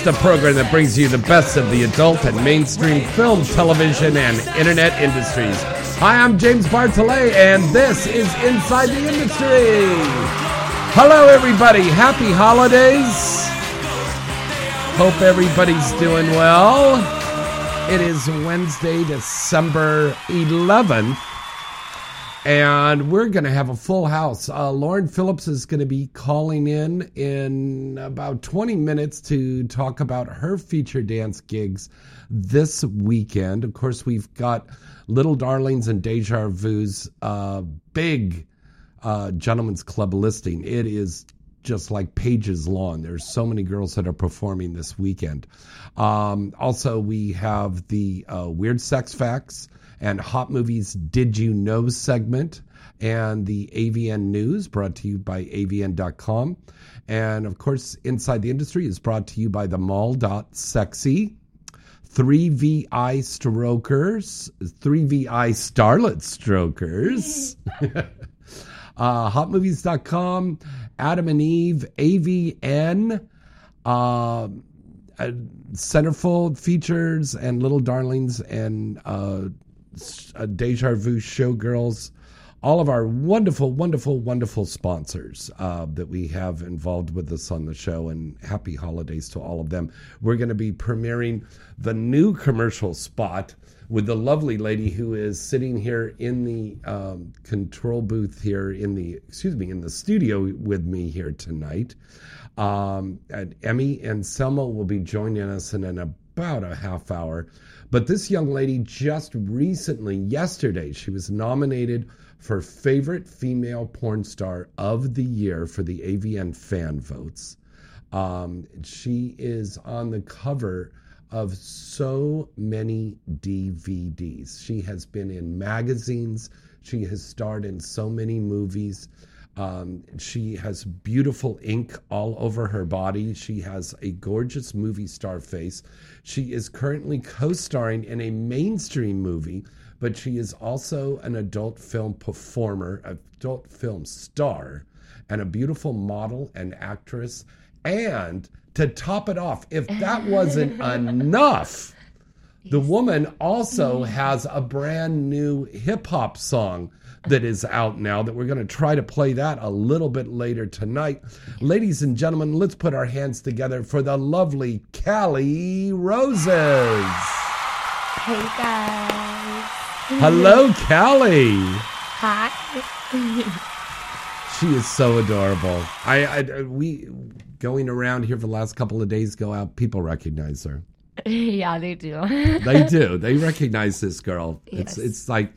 It's the program that brings you the best of the adult and mainstream film, television, and internet industries. Hi, I'm James Bartolet, and this is Inside the Industry. Hello, everybody. Happy holidays. Hope everybody's doing well. It is Wednesday, December 11th. And we're going to have a full house. Uh, Lauren Phillips is going to be calling in in about 20 minutes to talk about her feature dance gigs this weekend. Of course, we've got Little Darlings and Deja Vu's uh, big uh, Gentlemen's Club listing. It is just like pages long. There's so many girls that are performing this weekend. Um, also, we have the uh, Weird Sex Facts and Hot Movies Did You Know segment and the AVN News brought to you by avn.com. And of course, Inside the Industry is brought to you by the mall.sexy. 3VI Strokers, 3VI Starlet Strokers, uh, hotmovies.com, Adam and Eve, AVN, uh, uh, Centerfold Features, and Little Darlings, and uh, uh, Deja Vu Showgirls. All of our wonderful, wonderful, wonderful sponsors uh, that we have involved with us on the show, and happy holidays to all of them. We're going to be premiering the new commercial spot with the lovely lady who is sitting here in the um, control booth here in the excuse me in the studio with me here tonight. Um, and Emmy and Selma will be joining us in, in about a half hour. But this young lady just recently, yesterday, she was nominated for favorite female porn star of the year for the AVN fan votes. Um, she is on the cover of so many DVDs. She has been in magazines. She has starred in so many movies. Um, she has beautiful ink all over her body. She has a gorgeous movie star face. She is currently co starring in a mainstream movie, but she is also an adult film performer, adult film star, and a beautiful model and actress. And to top it off, if that wasn't enough, the woman also mm-hmm. has a brand new hip hop song that is out now that we're going to try to play that a little bit later tonight. Ladies and gentlemen, let's put our hands together for the lovely Callie Roses. Hey guys. Hello, Callie. Hi. She is so adorable. I, I we going around here for the last couple of days go out, people recognize her. yeah, they do. They do. they recognize this girl. It's Yes. it's like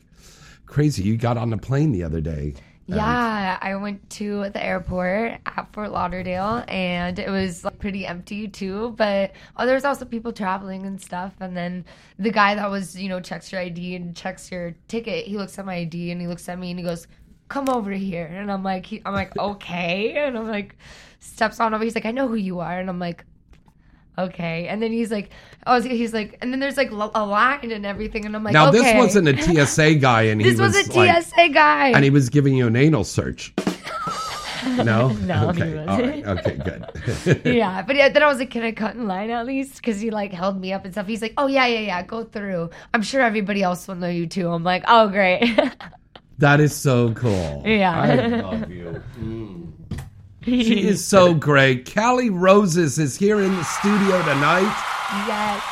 crazy. You got on the plane the other day. yeah, I went to the airport at Fort Lauderdale and it was like pretty empty too, but oh, there was also people traveling and stuff. And then the guy that was, you know, checks your ID and checks your ticket, he looks at my ID and he looks at me and he goes, "Come over here." And I'm like, he, I'm like, "Okay." And I'm like, steps on over. He's like, "I know who you are." And I'm like, okay. And then he's like, oh, he's like, and then there's like l- a line and everything, and I'm like, Now okay. this wasn't a TSA guy, and he This was, was a like, TSA guy. and he was giving you an anal search. No, No, okay, all right, wasn't. okay, good. yeah, but yeah, then I was like, can I cut in line at least? Because he like held me up and stuff. He's like, oh yeah, yeah, yeah, go through. I'm sure everybody else will know you too. I'm like, oh great. That is so cool. Yeah. I love you. Mm. She is so great. Callie Roses is here in the studio tonight. Yes.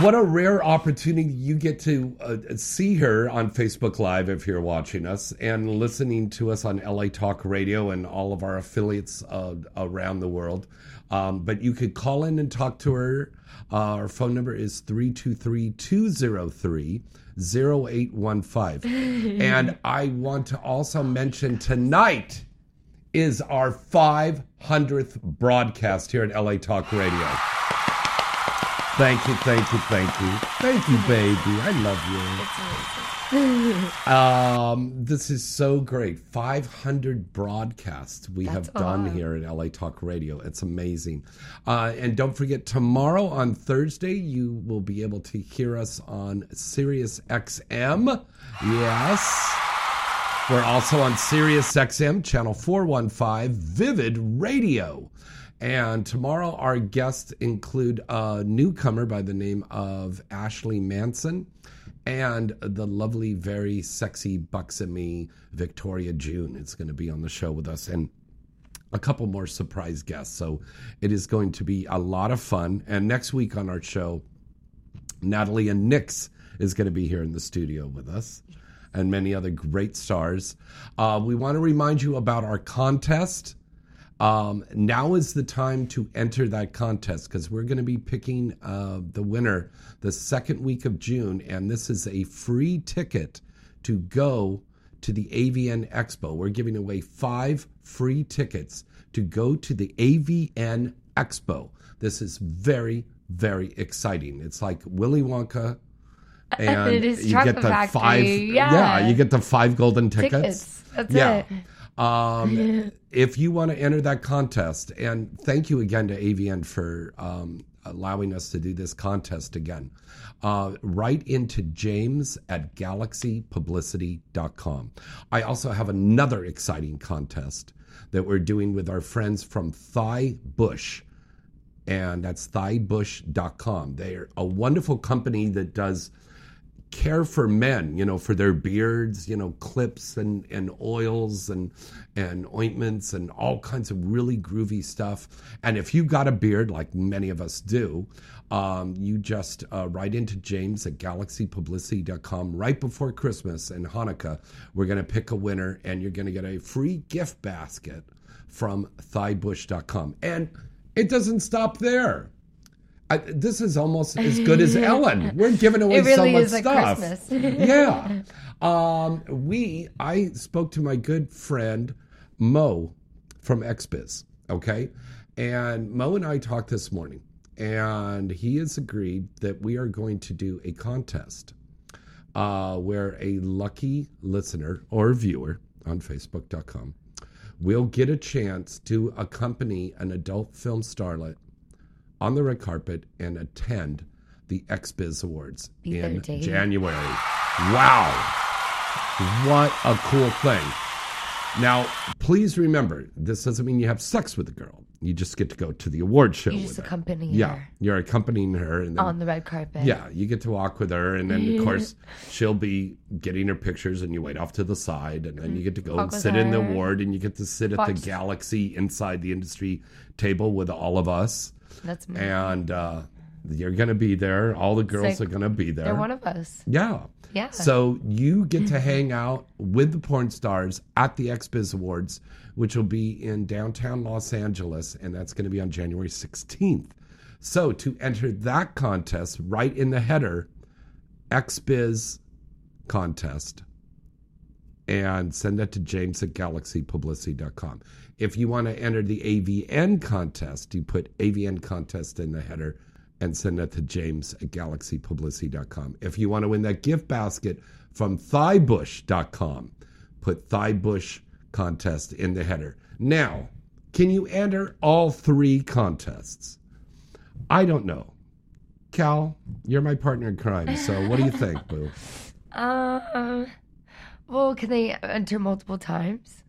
What a rare opportunity you get to uh, see her on Facebook Live if you're watching us and listening to us on LA Talk Radio and all of our affiliates uh, around the world. Um, but you could call in and talk to her. Uh, our phone number is 323 203 0815. And I want to also mention tonight is our 500th broadcast here at LA Talk Radio. Thank you, thank you, thank you. Thank you, baby. I love you. Um, this is so great. 500 broadcasts we have That's a done lot. here at LA Talk Radio. It's amazing. Uh, and don't forget, tomorrow on Thursday, you will be able to hear us on Sirius XM. Yes. We're also on Sirius XM, channel 415, Vivid Radio. And tomorrow, our guests include a newcomer by the name of Ashley Manson and the lovely, very sexy, buxomy Victoria June is going to be on the show with us. And a couple more surprise guests. So it is going to be a lot of fun. And next week on our show, Natalie and Nix is going to be here in the studio with us and many other great stars. Uh, we want to remind you about our contest. Um, now is the time to enter that contest because we're going to be picking uh, the winner the second week of June, and this is a free ticket to go to the AVN Expo. We're giving away five free tickets to go to the AVN Expo. This is very, very exciting. It's like Willy Wonka. And It is you get the Factory, five, yeah. you get the five golden tickets. Tickets. That's yeah. it. Um, if you want to enter that contest, and thank you again to AVN for um, allowing us to do this contest again, uh, write into james at galaxypublicity.com. I also have another exciting contest that we're doing with our friends from Thigh Bush and that's thighbush.com. They're a wonderful company that does care for men, you know, for their beards, you know, clips and, and oils and and ointments and all kinds of really groovy stuff. And if you got a beard, like many of us do, um, you just uh, write into James at galaxypublicity.com right before Christmas and Hanukkah. We're going to pick a winner and you're going to get a free gift basket from thighbush.com. And it doesn't stop there. I, this is almost as good as Ellen. We're giving away It really so much stuff. Christmas. yeah. Um, we, I spoke to my good friend Mo from XBiz. Okay. And Mo and I talked this morning, and he has agreed that we are going to do a contest uh, where a lucky listener or viewer on Facebook.com will get a chance to accompany an adult film starlet on the red carpet and attend the XBiz Awards Be in January. Wow. What a cool thing. Now, please remember, this doesn't mean you have sex with the girl. You just get to go to the award show You with just her. accompany Yeah, her you're accompanying her, and then on the red carpet. yeah, you get to walk with her, and then of course she'll be getting her pictures, and you wait off to the side, and then you get to go and sit in the her. award, and you get to sit at the Galaxy inside the industry table with all of us, That's me. and uh, you're gonna be there. All the girls like are gonna be there. They're one of us. yeah. Yeah. So you get to hang out with the porn stars at the XBiz Awards, which will be in downtown Los Angeles, and that's going to be on January 16th. So to enter that contest, right in the header, XBiz contest, and send that to James at galaxypublicity.com. If you want to enter the AVN contest, you put AVN contest in the header and send that to James at galaxypublicity.com. If you want to win that gift basket from thighbush.com, put thighbush contest in the header. Now, can you enter all three contests? I don't know. Cal, you're my partner in crime, so what do you think, boo? Um. Well, can they enter multiple times?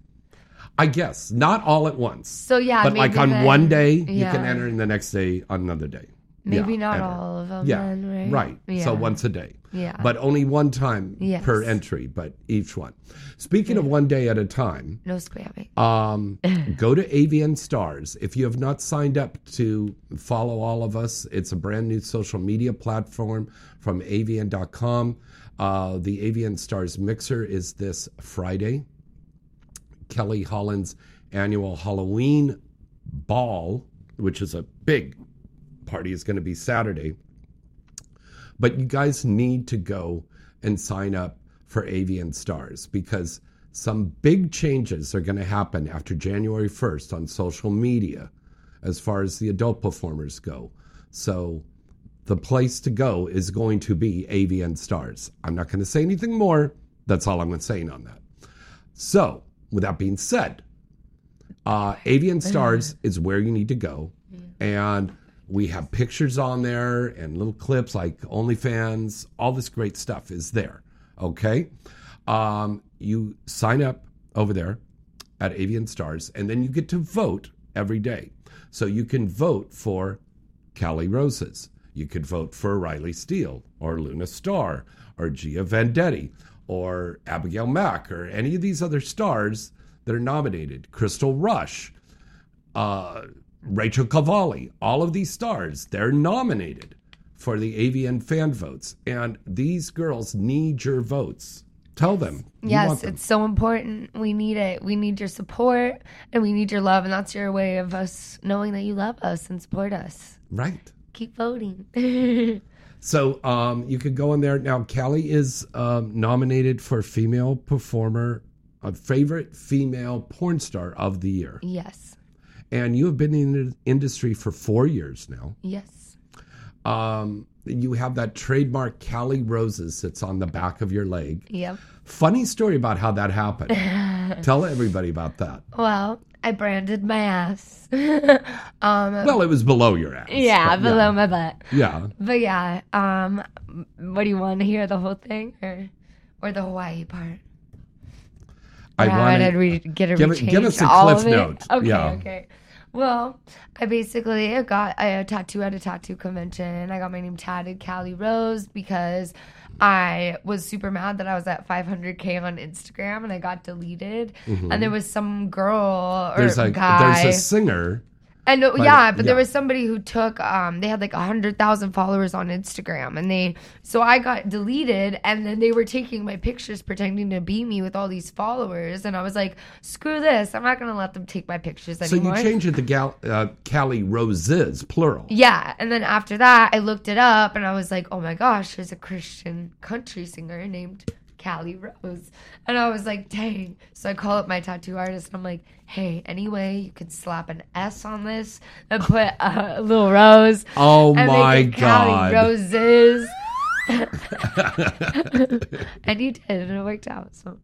I guess not all at once. So yeah, but like on then- one day, you can enter, and the next day on another day. Maybe Yeah, not enter. all of them. Yeah, then, right? right. So once a day. Yeah. But only one time Yes. per entry, but each one. Speaking of one day at a time, no spamming. um, go to AVN Stars. If you have not signed up to follow all of us, it's a brand new social media platform from avn.com. Uh, the AVN Stars Mixer is this Friday. Kelly Holland's annual Halloween ball, which is a big party, is going to be Saturday. But you guys need to go and sign up for AVN Stars because some big changes are going to happen after January 1st on social media as far as the adult performers go. So the place to go is going to be AVN Stars. I'm not going to say anything more. That's all I'm going to saying on that. So, with that being said, uh, AVN Stars is where you need to go. And we have pictures on there and little clips like OnlyFans. All this great stuff is there. Okay. Um, you sign up over there at AVN Stars, and then you get to vote every day. So you can vote for Callie Roses. You could vote for Riley Steele or Luna Starr or Gia Vendetti or Abigail Mack or any of these other stars that are nominated. Crystal Rush, uh, Rachel Cavalli, all of these stars, they're nominated for the AVN fan votes. And these girls need your votes. Tell them. Yes, them. it's so important. We need it. We need your support and we need your love. And that's your way of us knowing that you love us and support us. right. Keep voting. So um, you could go in there now. Callie is um, nominated for female performer, a favorite female porn star of the year, yes. And you have been in the industry for four years now. Yes. Um, you have that trademark Cali Roses that's on the back of your leg. Yep. Funny story about how that happened. Tell everybody about that. Well, I branded my ass. um, Well, it was below your ass. yeah, below my butt. Yeah. But yeah, um, what do you want to hear the whole thing or or the Hawaii part? I Or want I'd to. re- get a give it- give us a cliff note. Okay, Yeah. okay. Well, I basically got a tattoo at a tattoo convention. I got my name tatted Callie Rose because I was super mad that I was at 500k on Instagram and I got deleted. And there was some girl or Mm-hmm. There's a guy. there's a singer. And But, yeah, but yeah. there was somebody who took um they had like a hundred thousand followers on Instagram and they so I got deleted and then they were taking my pictures pretending to be me with all these followers and I was like, screw this, I'm not gonna let them take my pictures anymore." So you changed it to Gal, uh, Callie Roses, plural. yeah, and then after that I looked it up and I was like, Oh my gosh, there's a Christian country singer named Callie Rose. And I was like, dang. So I call up my tattoo artist and I'm like, hey, anyway, you could slap an S on this and put a little rose. Oh my make it Callie God. Roses. and you did, and it worked out. So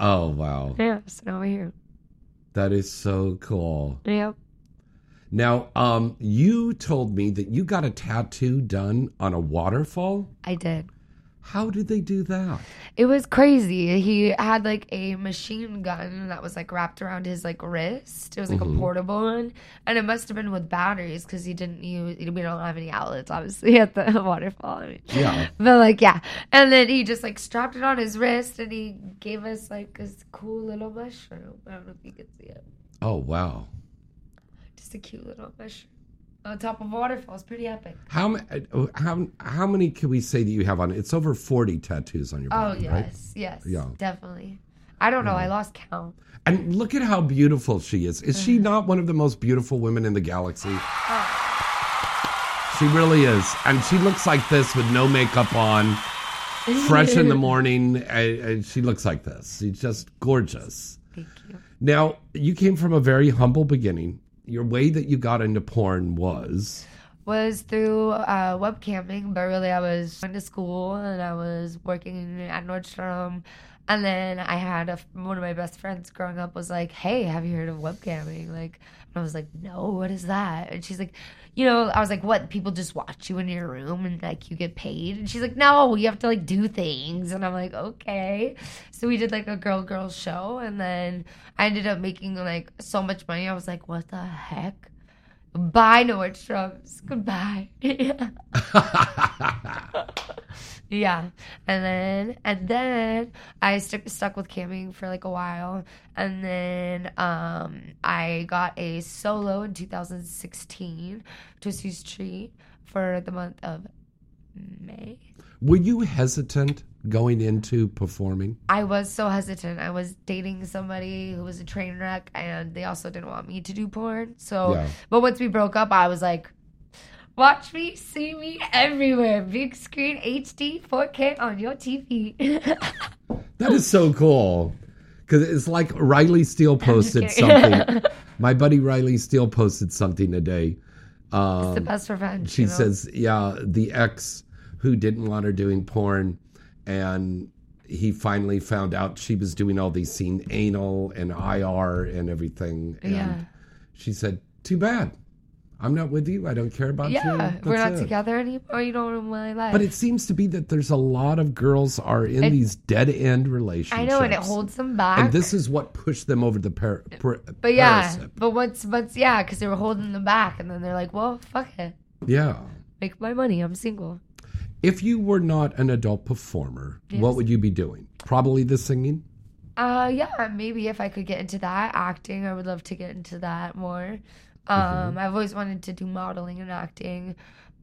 Oh wow, yeah, so now we're here. that is so cool. Yep. Now, um, you told me that you got a tattoo done on a waterfall. I did. How did they do that? It was crazy. He had like a machine gun that was like wrapped around his like wrist. It was like Mm-hmm. a portable one, and it must have been with batteries because he didn't use. We don't have any outlets, obviously, at the waterfall. I mean, Yeah. but like yeah, and then he just like strapped it on his wrist, and he gave us like this cool little mushroom. I don't know if you can see it. Oh wow. Just a cute little mushroom on top of a waterfall. It's pretty epic. How uh, how how many can we say that you have on? It's over forty tattoos on your Oh body, right? Oh yes, yes, Yeah. definitely. I don't know. I lost count. And look at how beautiful she is. Is she not one of the most beautiful women in the galaxy? She really is. And she looks like this with no makeup on, fresh in the morning. And, and she looks like this. She's just gorgeous. Thank you. Now, you came from a very humble beginning. Your way that you got into porn was. was through uh, webcamming, but really I was going to school and I was working at Nordstrom. And then I had a, one of my best friends growing up was like, "Hey, have you heard of webcamming?" Like, and I was like, "No, what is that?" And she's like, "You know," I was like, "What? People just watch you in your room and like you get paid?" And she's like, "No, you have to like do things." And I'm like, "Okay." So we did like a girl girl show, and then I ended up making like so much money. I was like, "What the heck?" Bye, Nordstrom's. Goodbye. yeah, and then and then I stuck stuck with camping for like a while, and then um I got a solo in 2016, Twisty's Treat, for the month of May. Were you hesitant going into performing? I was so hesitant. I was dating somebody who was a train wreck, and they also didn't want me to do porn. So, Yeah. but once we broke up, I was like, "Watch me, see me everywhere, big screen, HD, 4K on your TV." That is so cool. Because it's like Riley Steele posted something. My buddy Riley Steele posted something today. it's the um, best revenge. She you know? says, yeah, the ex who didn't want her doing porn, and he finally found out she was doing all these scene anal and IR and everything. And Yeah. she said, too bad. I'm not with you. I don't care about you. "Yeah, we're not it." together anymore. You don't know my life." But it seems to be that there's a lot of girls are in It- these dead end relationships. I know, and it holds them back. And this is what pushed them over the par- par- but yeah, parasite. but once, once, yeah, because they were holding them back, and then they're like, "Well, fuck it, Yeah. make my money. I'm single." If you were not an adult performer, what would you be doing? Probably the singing. Uh, yeah, maybe if I could get into that acting, I would love to get into that more. Um, Mm-hmm. I've always wanted to do modeling and acting.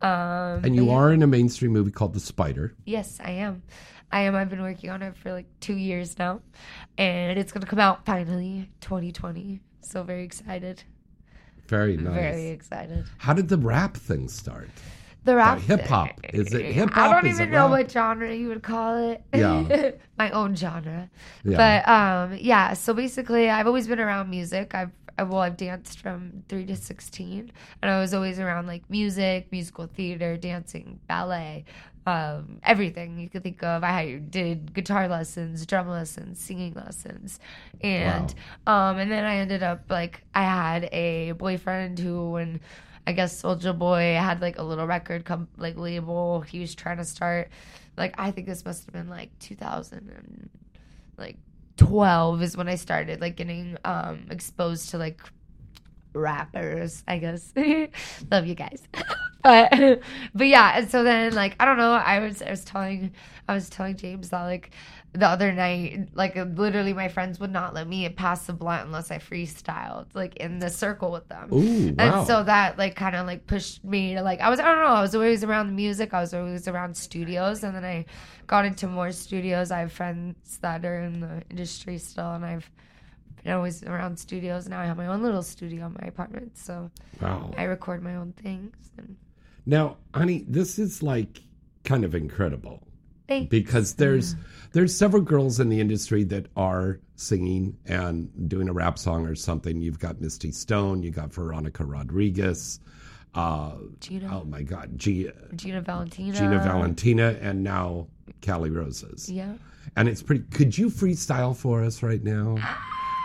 Um, And you yeah, are in a mainstream movie called The Spider. Yes, I am. I am. I've been working on it for like two years now, and it's gonna come out finally, 2020. So very excited. Very nice. Very excited. How did the rap thing start? The rap hip hop. Is it hip hop? I don't Is even know what genre you would call it. Yeah. My own genre. Yeah. But um yeah, so basically I've always been around music. I've well, I've danced from three to sixteen, and I was always around like music, musical theater, dancing, ballet, um, everything you could think of. I did guitar lessons, drum lessons, singing lessons, and um, and then I ended up like I had a boyfriend who, when I guess Soldier Boy had like a little record com- like label, he was trying to start. Like I think this must have been like 2000 and like 12 is when I started like getting um exposed to like rappers, I guess. Love you guys. but but yeah, and so then like I don't know, I was I was telling I was telling James that like the other night like literally my friends would not let me pass the blunt unless I freestyled like in the circle with them. Ooh, wow. And so that like kind of like pushed me to like I was I don't know I was always around the music I was always around studios and then I got into more studios I have friends that are in the industry still and I've been always around studios now I have my own little studio in my apartment so wow. I record my own things and Now, honey, this is like kind of incredible because there's there's several girls in the industry that are singing and doing a rap song or something. You've got Misty Stone, you got Veronica Rodriguez, uh, Gina oh my God, G- Gina Valentina Gina Valentina, and now Callie Roses. yeah And it's pretty. Could you freestyle for us right now?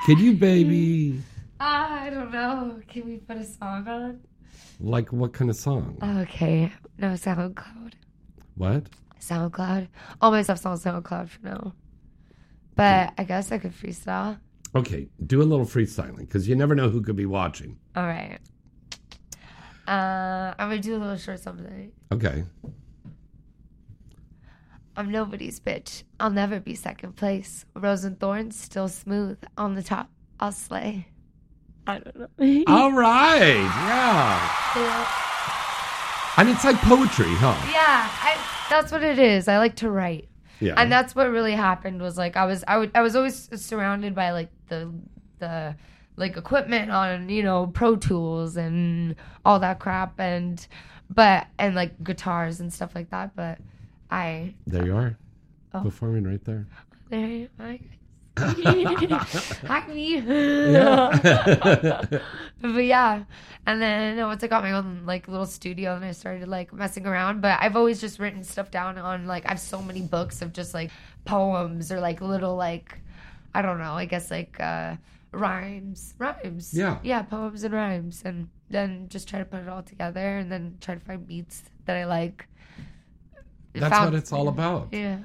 Could you, baby? I don't know can we put a song on Like what kind of song? okay no SoundCloud What? SoundCloud all my stuff's on SoundCloud for now but I guess I could freestyle Okay, do a little freestyling because you never know who could be watching. All right. Uh, I'm gonna do a little short something. Okay. I'm nobody's bitch. I'll never be second place. Rose and thorns still smooth on the top. I'll slay. I don't know. All right. Yeah. yeah, And it's like poetry, huh? Yeah, I, that's what it is. I like to write, Yeah. and that's what really happened. Was like I was I would I was always surrounded by like the the like equipment on you know Pro Tools and all that crap and but and like guitars and stuff like that. But I there you are. Oh. Performing right there. There, hi. Hi, me. but yeah, and then once I got my own like little studio, and I started like messing around. But I've always just written stuff down on like I have so many books of just like poems or like little like I don't know. I guess like uh rhymes, rhymes. Yeah. yeah, poems and rhymes, and then just try to put it all together, and then try to find beats that I like. That's Found- what it's all about. Yeah.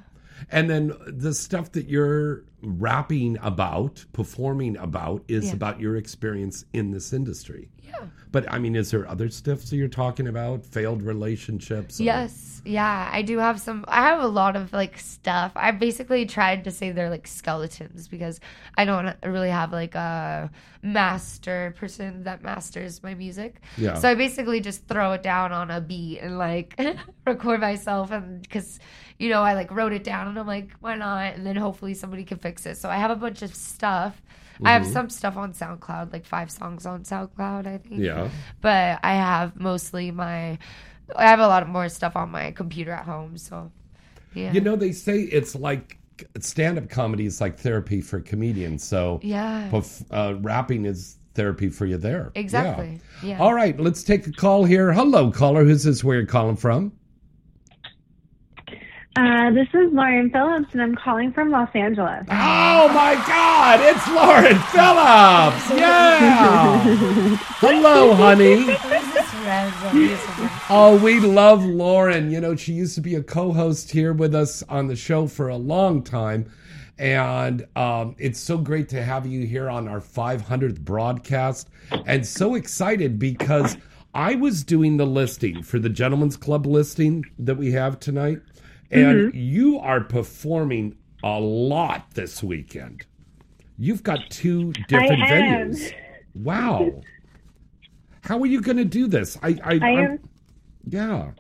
And then the stuff that you're rapping about, performing about, is Yeah. about your experience in this industry. Yeah. But I mean, is there other stuff that you're talking about? Failed relationships? or- Yes, yeah, I do have some. I have a lot of like stuff. I basically tried to say they're like skeletons because I don't really have like a master person that masters my music. Yeah. So I basically just throw it down on a beat and like record myself, and because you know I like wrote it down and I'm like, why not? And then hopefully somebody can fix it. So I have a bunch of stuff. I have some stuff on SoundCloud, like five songs on SoundCloud, I think Yeah. but I have mostly my I have a lot of more stuff on my computer at home, so yeah. You know, they say it's like stand up comedy is like therapy for comedians. So yeah. perf- uh, rapping is therapy for you there. Exactly. Yeah. All right, let's take a call here. Hello, caller. Who's this? Where you're calling from? Uh, this is Lauren Phillips, and I'm calling from Los Angeles. Oh my God! It's Lauren Phillips. Yeah. Hello, honey. Who's this random music? Oh, we love Lauren. You know, she used to be a co-host here with us on the show for a long time. And um, it's so great to have you here on our 500th broadcast. And so excited because I was doing the listing for the Gentlemen's Club listing that we have tonight. And you are performing a lot this weekend. You've got two different I venues. Wow. How are you going to do this? I, I, I I'm- yeah.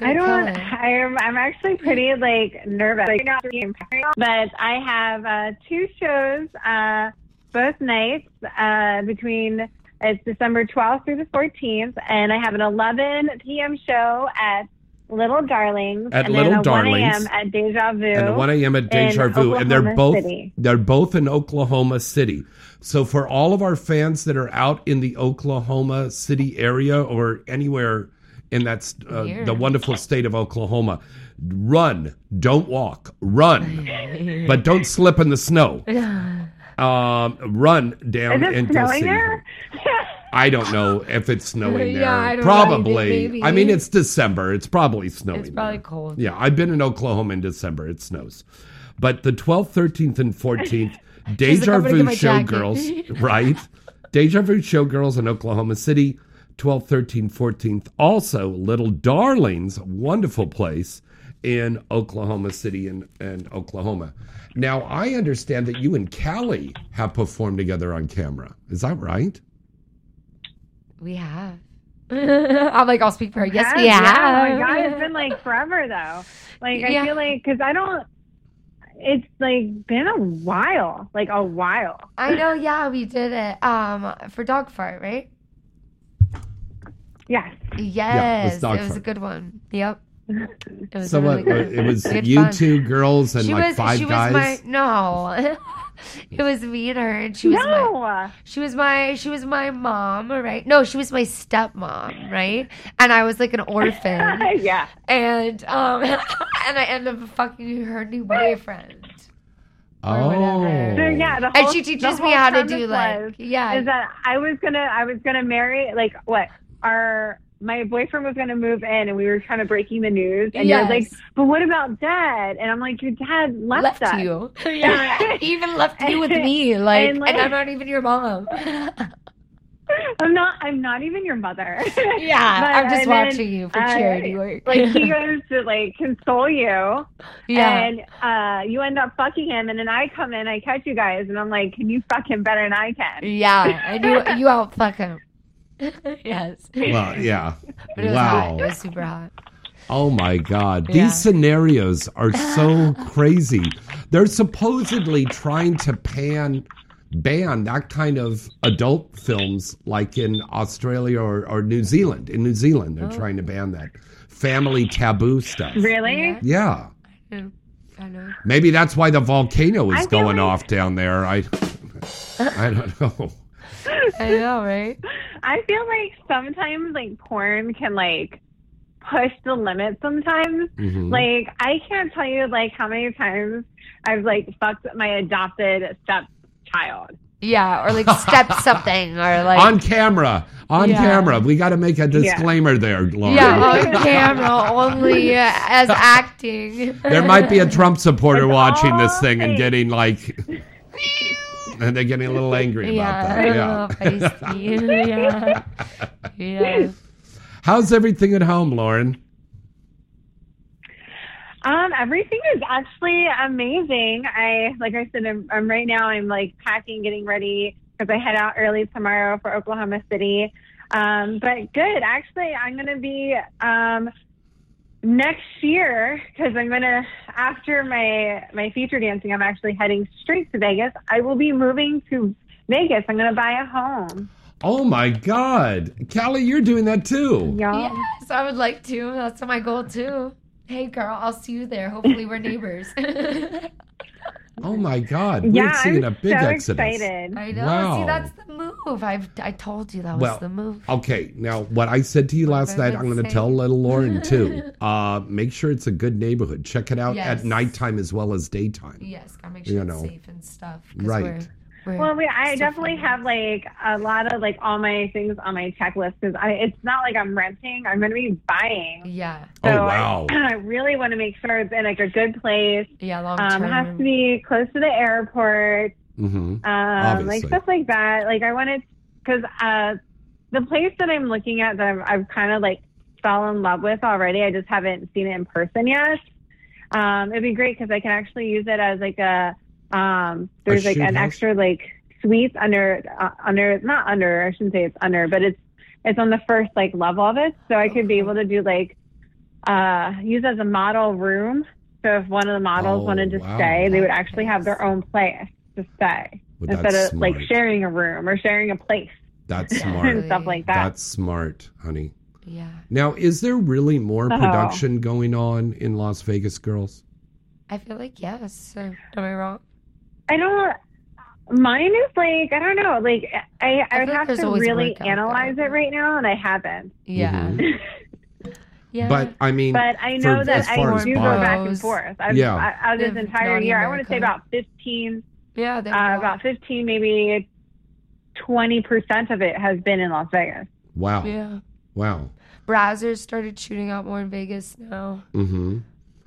I don't. I'm. I'm actually pretty like nervous. Like, not being but I have uh, two shows, uh, both nights uh, between. It's December 12th through the 14th, and I have an 11 p.m. show at Little Darlings, At and Little then a Darlings. 1 a.m. at Deja Vu. And the 1 a.m. at Deja in Vu, and they're both City. they're both in Oklahoma City. So for all of our fans that are out in the Oklahoma City area or anywhere in that uh, Here. the wonderful state of Oklahoma, run, don't walk, run, but don't slip in the snow. Um, run down Is it and go snowing see there? I don't know if it's snowing there. Yeah, I don't probably. maybe. I mean, it's December. It's probably snowing. It's probably there. cold. Yeah, I've been in Oklahoma in December. It snows. But the 12th, 13th, and 14th, Deja "I'm gonna get Vu my jacket." Showgirls, right? Deja Vu Showgirls in Oklahoma City, 12th, 13th, 14th. Also, Little Darlings, wonderful place in Oklahoma City and, and Oklahoma. Now, I understand that you and Callie have performed together on camera. Is that right? We have. I'm like, I'll speak for her. Yes, we Yeah, have. Oh my god, it's been like forever though. Like I Yeah. feel like because I don't. It's like been a while, like a while. I know. Yeah, we did it. Um, for dog fart, right? Yes. Yes, dog it was fart. a good one. Yep. It was So really what, good. it was you fun. two girls and she like was, five she guys? Was my, no, it was me and her, and she was my. no. She was my she was my mom, right? No, she was my stepmom, right? And I was like an orphan. yeah. and um and I ended up fucking her new boyfriend. oh. So yeah, the And she teaches me how to do like yeah. is that I was gonna I was gonna marry like what our my boyfriend was gonna move in and we were kind of breaking the news and you're like, but what about dad? And I'm like, your dad left, left us. you. Yeah. He even left you with me. Like and, like- I'm not even your mom. I'm not I'm not even your mother. yeah. But- I'm just and then, watching you for uh, charity work. like he goes to like console you yeah. and uh you end up fucking him and then I come in, I catch you guys and I'm like, Can you fuck him better than I can? yeah. And you you out fuck him. yes. Well, yeah. But it was wow. hot. It was super hot. Oh my God. Yeah. These scenarios are so crazy. They're supposedly trying to pan ban that kind of adult films like in Australia or, or New Zealand. In New Zealand, Oh. they're trying to ban that family taboo stuff. Really? Yeah. Yeah. I know. Maybe that's why the volcano is feel going like- off down there. I I don't know. I know, right? I feel like sometimes like porn can like push the limit sometimes. Mhm. Like I can't tell you like how many times I've like fucked my adopted stepchild. Yeah, or like step something, or like on camera. On Yeah. camera. We got to make a disclaimer there, Lauren. yeah, on camera only uh, as acting. There might be a Trump supporter It's watching this all thing and getting like, and they're getting a little angry about that. yeah, Yeah. a little feisty. yeah, yeah. How's everything at home, Lauren? Um, everything is actually amazing. I, like I said, I'm, I'm right now. I'm like packing, getting ready because I head out early tomorrow for Oklahoma City. Um, but good. Actually, I'm going to be um, next year because I'm going to after my my feature dancing. I'm actually heading straight to Vegas. I will be moving to Vegas. I'm going to buy a home. Oh my God, Callie, you're doing that too. Y'all. Yes, I would like to. That's my goal too. Hey, girl, I'll see you there. Hopefully, we're neighbors. Oh my God, Yeah, we're seeing I'm a big so exodus. excited. I know. Wow. See, that's the move. I've I told you that was the move. Okay, now what I said to you last have I night, I'm going to tell little Lauren too. Uh, make sure it's a good neighborhood. Check it out Yes. at nighttime as well as daytime. Yes, gotta make sure You it's know. safe and stuff. 'cause Right. We're, we're Well, we, I still definitely friends. have like a lot of like all my things on my checklist because it's not like I'm renting. I'm going to be buying. Yeah, Oh, So wow. I, I really want to make sure it's in like a good place. yeah, long Um, term. it has to be close to the airport. hmm Um, Obviously. like stuff like that. Like I wanted because uh, the place that I'm looking at that I've, I've kind of like fell in love with already. I just haven't seen it in person yet. Um, it'd be great because I can actually use it as like a um, there's like an house? extra like suite under uh, under not under I shouldn't say it's under, but it's it's on the first like level of it, so I could be able to do like uh, use as a model room. So if one of the models Oh, wanted to wow. stay, they would actually have their own place to stay Well, instead that's of like sharing a room or sharing a place That's smart and smart. stuff like that. That's smart, honey. yeah, Now, is there really more Oh. production going on in Las Vegas, girls? I feel like yes. So, don't get wrong. I don't. Mine is like I don't know. Like I, I, I would have to really analyze there. it right now, and I haven't. Yeah, Mhm. yeah. But I mean, But I know as that I as do go back and forth. I've, Yeah. I, out of this entire year, I want to say about fifteen, yeah, uh, about fifteen, maybe twenty percent of it has been in Las Vegas. wow, yeah. wow. Brazzers started shooting out more in Vegas now. hmm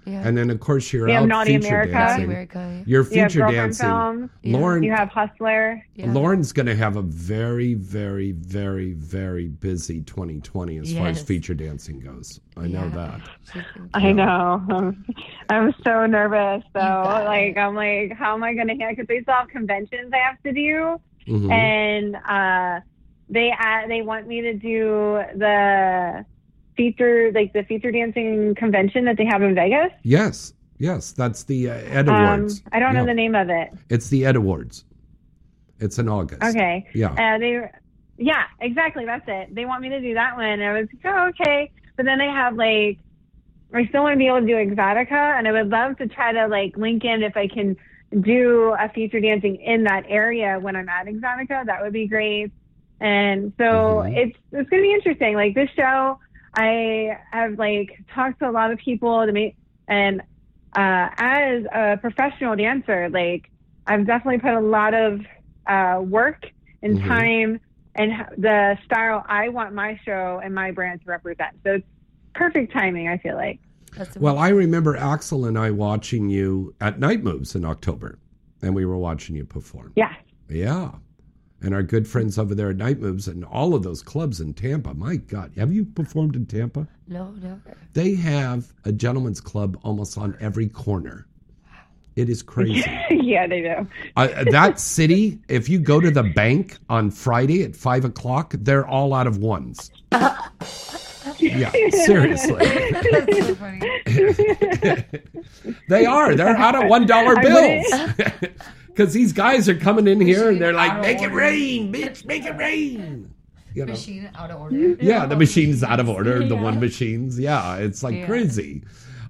Yeah, And then, of course, you're We out Naughty feature America. Naughty dancing. America. You're You have feature girlfriend dancing. films. Yeah. Lauren, You have Hustler. Yeah. Lauren's going to have a very, very, very, very busy 2020 as far as Yes. feature dancing goes. I know that. She I know. I'm, I'm so nervous though. Like. I'm like, how am I going to handle? Because they still have conventions I have to do, Mhm. and uh, they uh, they want me to do the feature like the feature dancing convention that they have in Vegas. Yes, yes, that's the uh, Ed Um, Awards. I don't know the name of it. It's the Ed Awards. It's in August. Okay. Yeah. Uh, they, yeah, exactly. That's it. They want me to do that one. And I was like, oh, okay. But then they have like, I still want to be able to do Exotica, and I would love to try to like link in if I can do a feature dancing in that area when I'm at Exotica. That would be great. And so Mhm. it's it's going to be interesting. Like this show, I have like talked to a lot of people to make, and uh, as a professional dancer, like I've definitely put a lot of uh, work and Mhm. time and the style I want my show and my brand to represent. So it's perfect timing. I feel like. Well, I remember Axel and I watching you at Night Moves in October, and we were watching you perform. Yeah. Yeah. And our good friends over there at Night Moves and all of those clubs in Tampa. My God, have you performed in Tampa? no, no. They have a gentleman's club almost on every corner. It is crazy. yeah, they do. uh, that city, if you go to the bank on Friday at five o'clock, they're all out of ones. Yeah, seriously. That's so funny. They are. They're out of one dollar I bills. Because these guys are coming in here and they're like, "Make it rain, bitch, make it rain." You know? Machine out of order. Yeah, the machine's out of order. The Yeah. one machines. Yeah, it's like Yeah. crazy.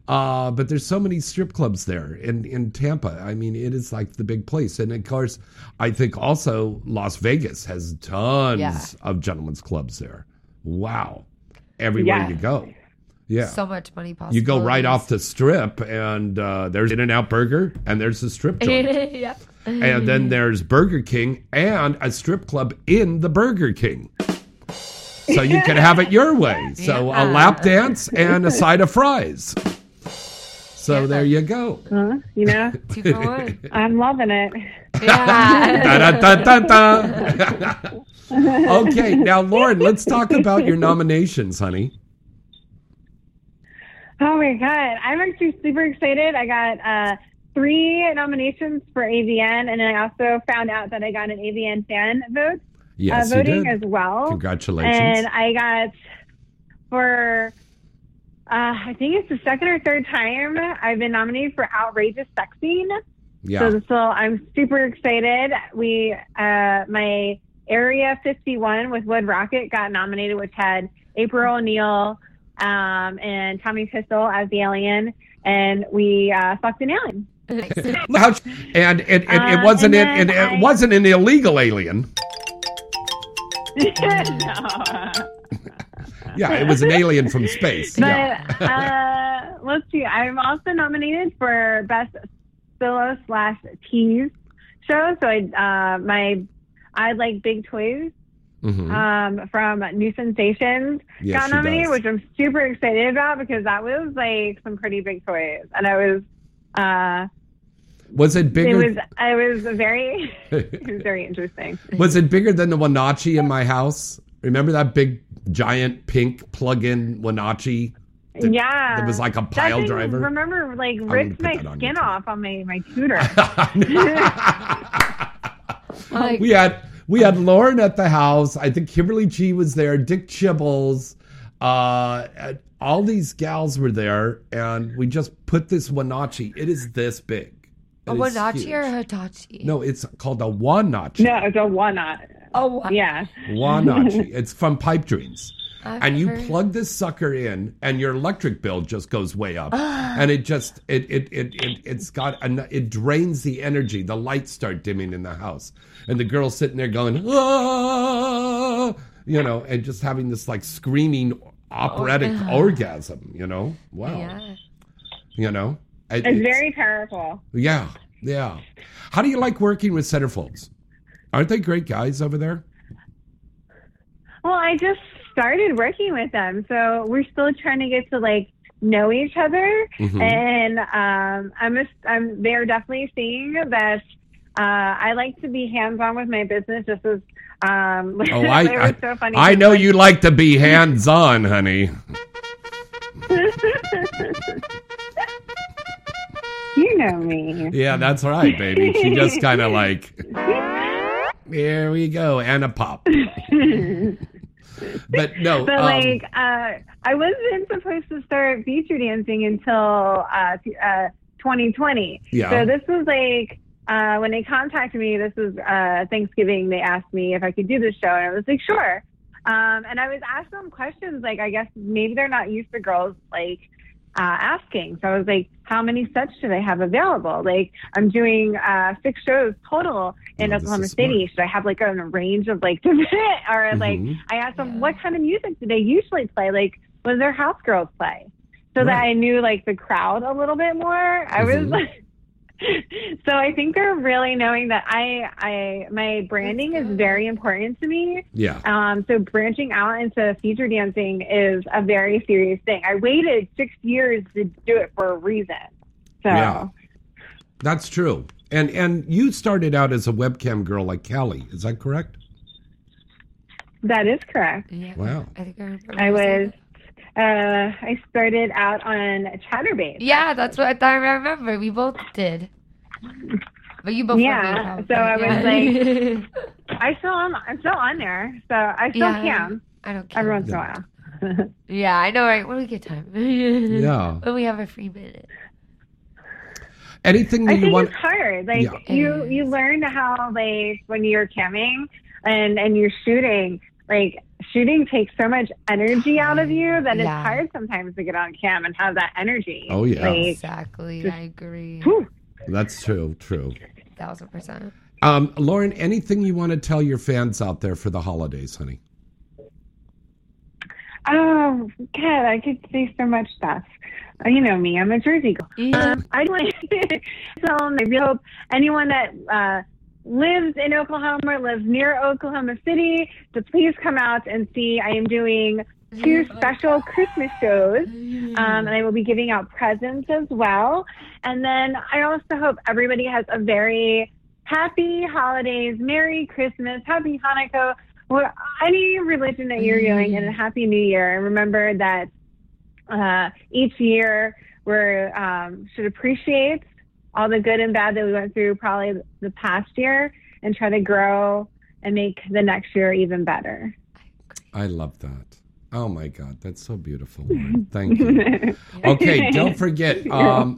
Uh, but there's so many strip clubs there in, in Tampa. I mean, it is like the big place. And of course, I think also Las Vegas has tons of gentlemen's clubs there. Wow. Everywhere you go. Yeah. So much money possible. you go right off the strip, and uh, there's In N Out Burger, and there's a strip joint. yeah. and then there's Burger King and a strip club in the Burger King. So you can have it your way. So a lap dance and a side of fries. So Yeah. there you go. Huh? You know, Two for one. I'm loving it. Yeah. Da-da-da-da-da. okay, now Lauren, let's talk about your nominations, honey. Oh my god, I'm actually super excited. I got uh, three nominations for AVN, and then I also found out that I got an AVN fan vote Yes, uh, voting as well. Congratulations. And I got for uh, I think it's the second or third time I've been nominated for outrageous sex scene. yeah. So, so I'm super excited. We uh, my Area 51 with Wood Rocket got nominated, which had April O'Neil um, and Tommy Pistol as the alien, and we uh, fucked an alien. How- and it, it, it Uh, wasn't it, and it, then it wasn't an illegal alien. Yeah, it was an alien from space. But Yeah. uh, let's see. I'm also nominated for best solo slash tease show. So I uh, my I like big toys Mhm. um, from New Sensations Yes, got nominated, which I'm super excited about because that was like some pretty big toys, and I was. Uh, Was it bigger? it was I was very it was very interesting. Was it bigger than the Wanachi in my house? Remember that big, giant, pink plug-in Wanachi? That- yeah, that was like a pile thing, driver? Remember, like ripped my skin off on my my tutor. Like, we had we had Lauren at the house. I think Kimberly Chi was there. Dick Chibbles. Uh, all these gals were there, and we just put this wanachi. It is this big. a Wanachi or a Hitachi? No, it's called a Wanachi. no, it's a one not. Oh, wow. Yeah. Wanachi. it's from Pipe Dreams. I've and you heard- plug this sucker in and your electric bill just goes way up and it just it it it, it it's got an, it drains the energy the lights start dimming in the house and the girl's sitting there going ah, you know and just having this like screaming operatic orgasm you know wow Yeah. you know It- It's it's- very powerful. yeah yeah how do you like working with centerfolds aren't they great guys over there Well, I just started working with them, so we're still trying to get to like know each other, Mhm. and um, I'm just, I'm they're definitely seeing that. Uh, I like to be hands on with my business. Just as um, Oh, I, I, so. I know you like to be hands on, honey. You know me. Yeah, that's right, baby. She just kind of like, here we go, and a pop. but no, But um, like, uh, I wasn't supposed to start feature dancing until uh, uh, 2020. Yeah. So this was like uh, when they contacted me. This was uh, Thanksgiving. They asked me if I could do this show, and I was like, sure. Um, and I was asked them questions like, I guess maybe they're not used to girls like uh, asking. So I was like, how many sets do they have available? Like, I'm doing uh, six shows total in Oh, Oklahoma is smart. City. Should I have like a range of like different, or like Mhm. I asked them Yeah. what kind of music do they usually play? Like, what do their house girls play? So that I knew like the crowd a little bit more. I was like. So I think they're really knowing that I, I, my branding is very important to me. yeah, Um, so branching out into feature dancing is a very serious thing. I waited six years to do it for a reason. So Yeah. that's true. And and you started out as a webcam girl like Kali, is that correct? that is correct. Yeah. Wow. I think I. I you saying was, uh, I started out on Chaturbate. Yeah, that's what I thought I remember. We both did. But you both Yeah, so I was yeah. I still am. I'm still on there, so I still Yeah. can I don't care. every once in a while. Yeah, I know, right? When we get time. Yeah. When we have a free minute. Anything that I you think want? it's hard. Like Yeah. you, you learn how like when you're camming and and you're shooting. Like shooting takes so much energy out of you that Yeah. it's hard sometimes to get on cam and have that energy. Oh, yeah. Like, Exactly. I agree. whew. That's true. True. Thousand percent. Um, Lauren, anything you want to tell your fans out there for the holidays, honey? Oh God, I could say so much stuff. Uh, You know me, I'm a Jersey girl. Yeah. Um, I want to tell them. I really hope anyone that uh, lives in Oklahoma lives near Oklahoma City to please come out and see. I am doing two special Christmas shows, um, and I will be giving out presents as well. And then I also hope everybody has a very happy holidays, Merry Christmas, Happy Hanukkah, or any religion that you're doing, and a Happy New Year. And remember that uh, each year we um, should appreciate all the good and bad that we went through probably the past year and try to grow and make the next year even better. I love that. Oh my God, that's so beautiful, Lauren. Thank you. Okay, don't forget, um,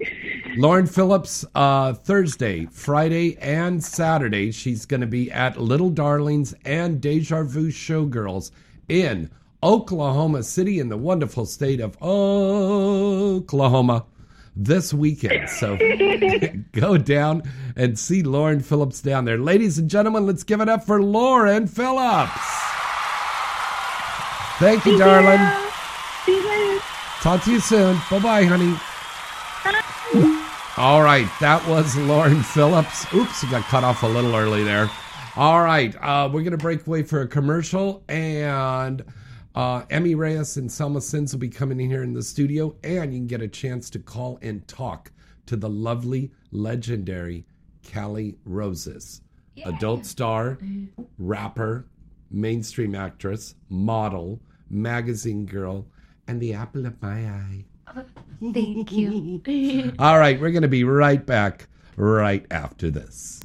Lauren Phillips, uh, Thursday, Friday, and Saturday, she's going to be at Little Darlings and Deja Vu Showgirls in Oklahoma City in the wonderful state of Oklahoma this weekend. So go down and see Lauren Phillips down there. Ladies and gentlemen, let's give it up for Lauren Phillips. Thank you, darling. See you later. Talk to you soon. Bye bye, honey. All right, that was Lauren Phillips. Oops, got cut off a little early there. All right, uh, we're going to break away for a commercial, and uh, Emmy Reyes and Selma Sins will be coming in here in the studio, and you can get a chance to call and talk to the lovely, legendary Kali Roses, adult star, rapper, mainstream actress, model, magazine girl, and the apple of my eye. Thank you. All right, we're going to be right back right after this.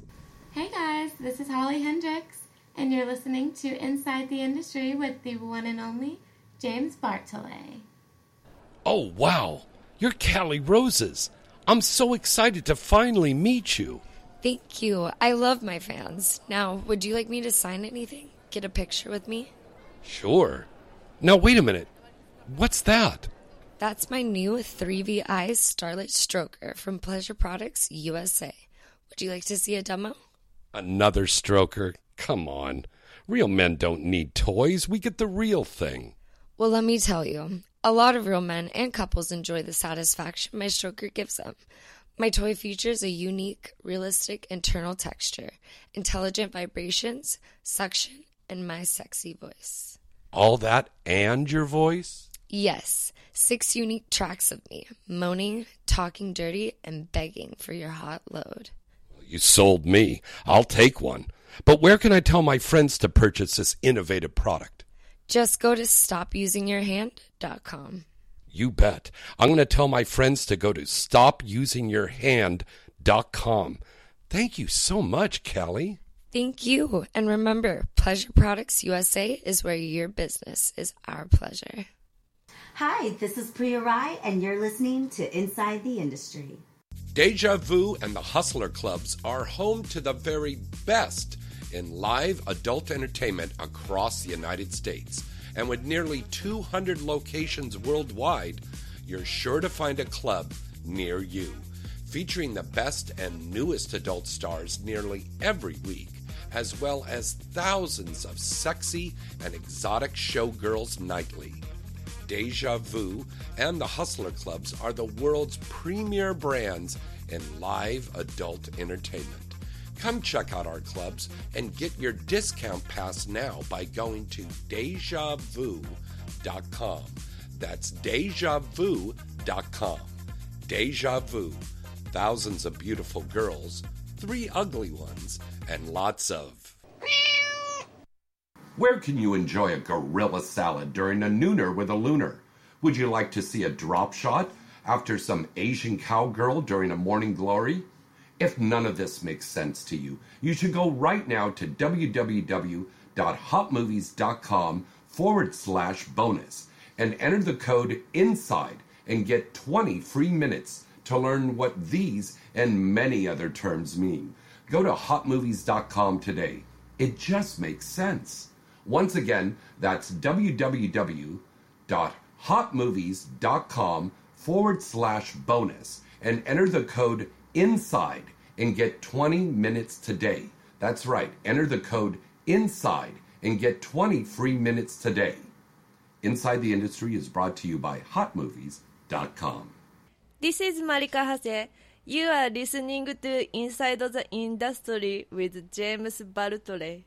Hey guys, this is Holly Hendrix, and you're listening to Inside the Industry with the one and only James Bartolet. Oh, wow. You're Kali Roses. I'm so excited to finally meet you. Thank you. I love my fans. Now, would you like me to sign anything? Get a picture with me? Sure. Now, wait a minute. What's that? That's my new 3VI Starlit Stroker from Pleasure Products USA. Would you like to see a demo? Another stroker? Come on. Real men don't need toys. We get the real thing. Well, let me tell you, a lot of real men and couples enjoy the satisfaction my stroker gives them. My toy features a unique, realistic internal texture, intelligent vibrations, suction, and my sexy voice. All that and your voice? Yes, six unique tracks of me, moaning, talking dirty, and begging for your hot load. You sold me. I'll take one. But where can I tell my friends to purchase this innovative product? Just go to stopusingyourhand.com. You bet. I'm going to tell my friends to go to stopusingyourhand.com. Thank you so much, Kali. Thank you. And remember, Pleasure Products USA is where your business is our pleasure. Hi, this is Priya Rai, and you're listening to Inside the Industry. Deja Vu and the Hustler Clubs are home to the very best in live adult entertainment across the United States. And with nearly 200 locations worldwide, you're sure to find a club near you. Featuring the best and newest adult stars nearly every week, as well as thousands of sexy and exotic showgirls nightly. Deja Vu and the Hustler Clubs are the world's premier brands in live adult entertainment. Come check out our clubs and get your discount pass now by going to dejavu.com. That's dejavu.com. Deja Vu. Thousands of beautiful girls, three ugly ones, and lots of. Where can you enjoy a gorilla salad during a nooner with a lunar? Would you like to see a drop shot after some Asian cowgirl during a morning glory? If none of this makes sense to you, you should go right now to www.hotmovies.com forward slash bonus and enter the code INSIDE and get 20 free minutes to learn what these and many other terms mean. Go to hotmovies.com today. It just makes sense. Once again, that's www.hotmovies.com forward slash bonus and enter the code INSIDE and get 20 minutes today. That's right, enter the code INSIDE and get 20 free minutes today. Inside the Industry is brought to you by hotmovies.com. This is Marika Hase. You are listening to Inside the Industry with James Bartley.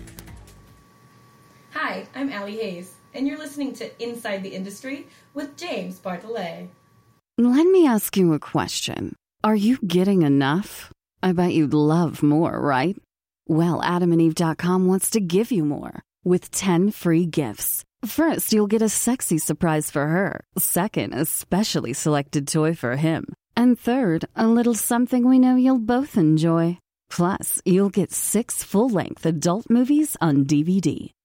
Hi, I'm Allie Haze, and you're listening to Inside the Industry with James Bartolet. Let me ask you a question. Are you getting enough? I bet you'd love more, right? Well, adamandeve.com wants to give you more with 10 free gifts. First, you'll get a sexy surprise for her. Second, a specially selected toy for him. And third, a little something we know you'll both enjoy. Plus, you'll get six full length adult movies on DVD.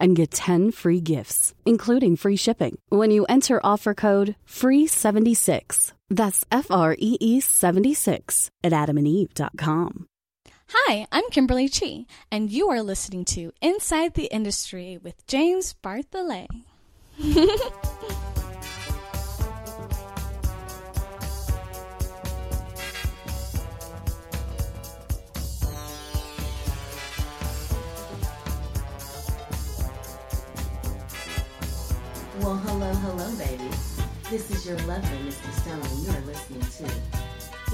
and get 10 free gifts, including free shipping, when you enter offer code FREE76. That's F R E E 76 at adamandeve.com. Hi, I'm Kimberly Chi, and you are listening to Inside the Industry with James Bartholet. Well, hello, hello, baby. This is your lovely Misty Stone, and you're listening to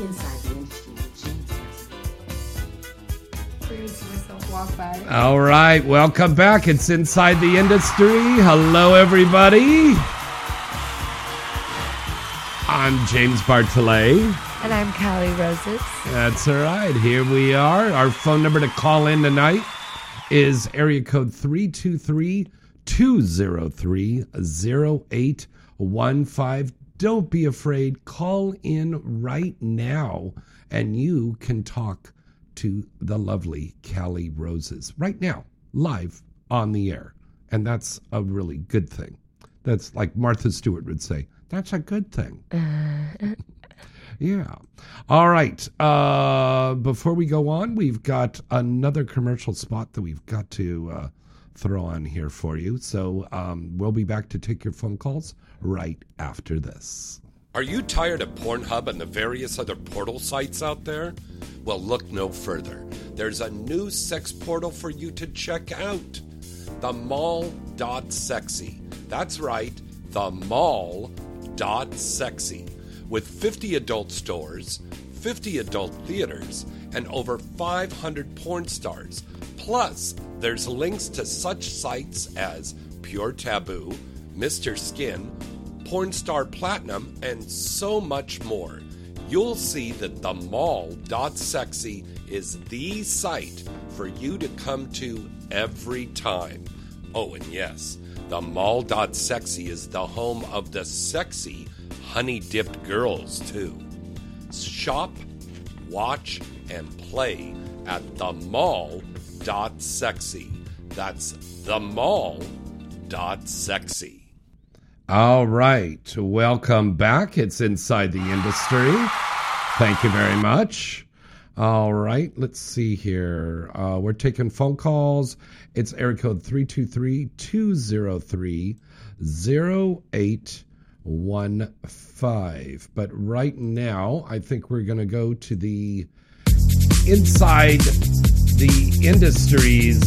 Inside the Industry with James walk by. All right, welcome back. It's Inside the Industry. Hello, everybody. I'm James Bartolet. And I'm Kali Roses. That's all right. Here we are. Our phone number to call in tonight is area code 323 203 0815. Don't be afraid. Call in right now and you can talk to the lovely Kali Roses right now, live on the air. And that's a really good thing. That's like Martha Stewart would say, that's a good thing. Yeah. All right. Uh, before we go on, we've got another commercial spot that we've got to uh, throw on here for you. So um, we'll be back to take your phone calls right after this. Are you tired of Pornhub and the various other portal sites out there? Well, look no further. There's a new sex portal for you to check out the mall.sexy. That's right, the mall.sexy. With 50 adult stores, 50 adult theaters, and over 500 porn stars. Plus, there's links to such sites as Pure Taboo, Mr. Skin, Pornstar Platinum, and so much more. You'll see that the mall.sexy is the site for you to come to every time. Oh, and yes, the mall.sexy is the home of the sexy honey dipped girls, too. Shop, watch, and play at the mall.sexy. That's the mall.sexy. All right. Welcome back. It's Inside the Industry. Thank you very much. All right. Let's see here. Uh, we're taking phone calls. It's area code 323 203 0815. But right now, I think we're going to go to the Inside the Industries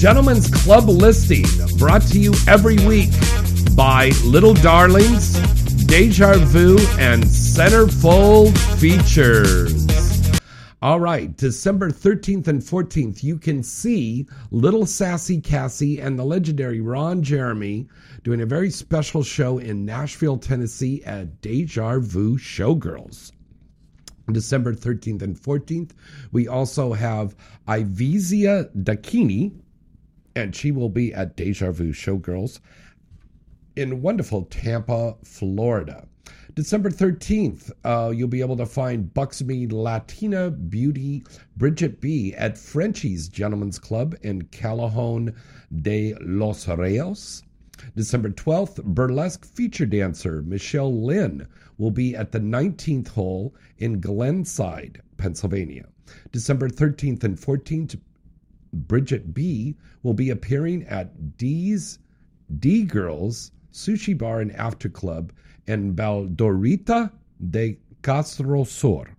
Gentlemen's Club listing brought to you every week by Little Darlings Deja Vu and Centerfold features. All right, December 13th and 14th, you can see Little Sassy Cassie and the legendary Ron Jeremy doing a very special show in Nashville, Tennessee at Deja Vu Showgirls. December 13th and 14th, we also have Ivizia Dakini, and she will be at Deja Vu Showgirls in wonderful Tampa, Florida. December 13th, uh, you'll be able to find Buxmy Latina Beauty Bridget B at Frenchie's Gentlemen's Club in Callejon de los Reyes. December 12th, burlesque feature dancer Michelle Lynn will be at the 19th hole in Glenside, Pennsylvania. December 13th and 14th, Bridget B will be appearing at D's D Girls Sushi Bar and After Club in Valdorita de Castro Sur.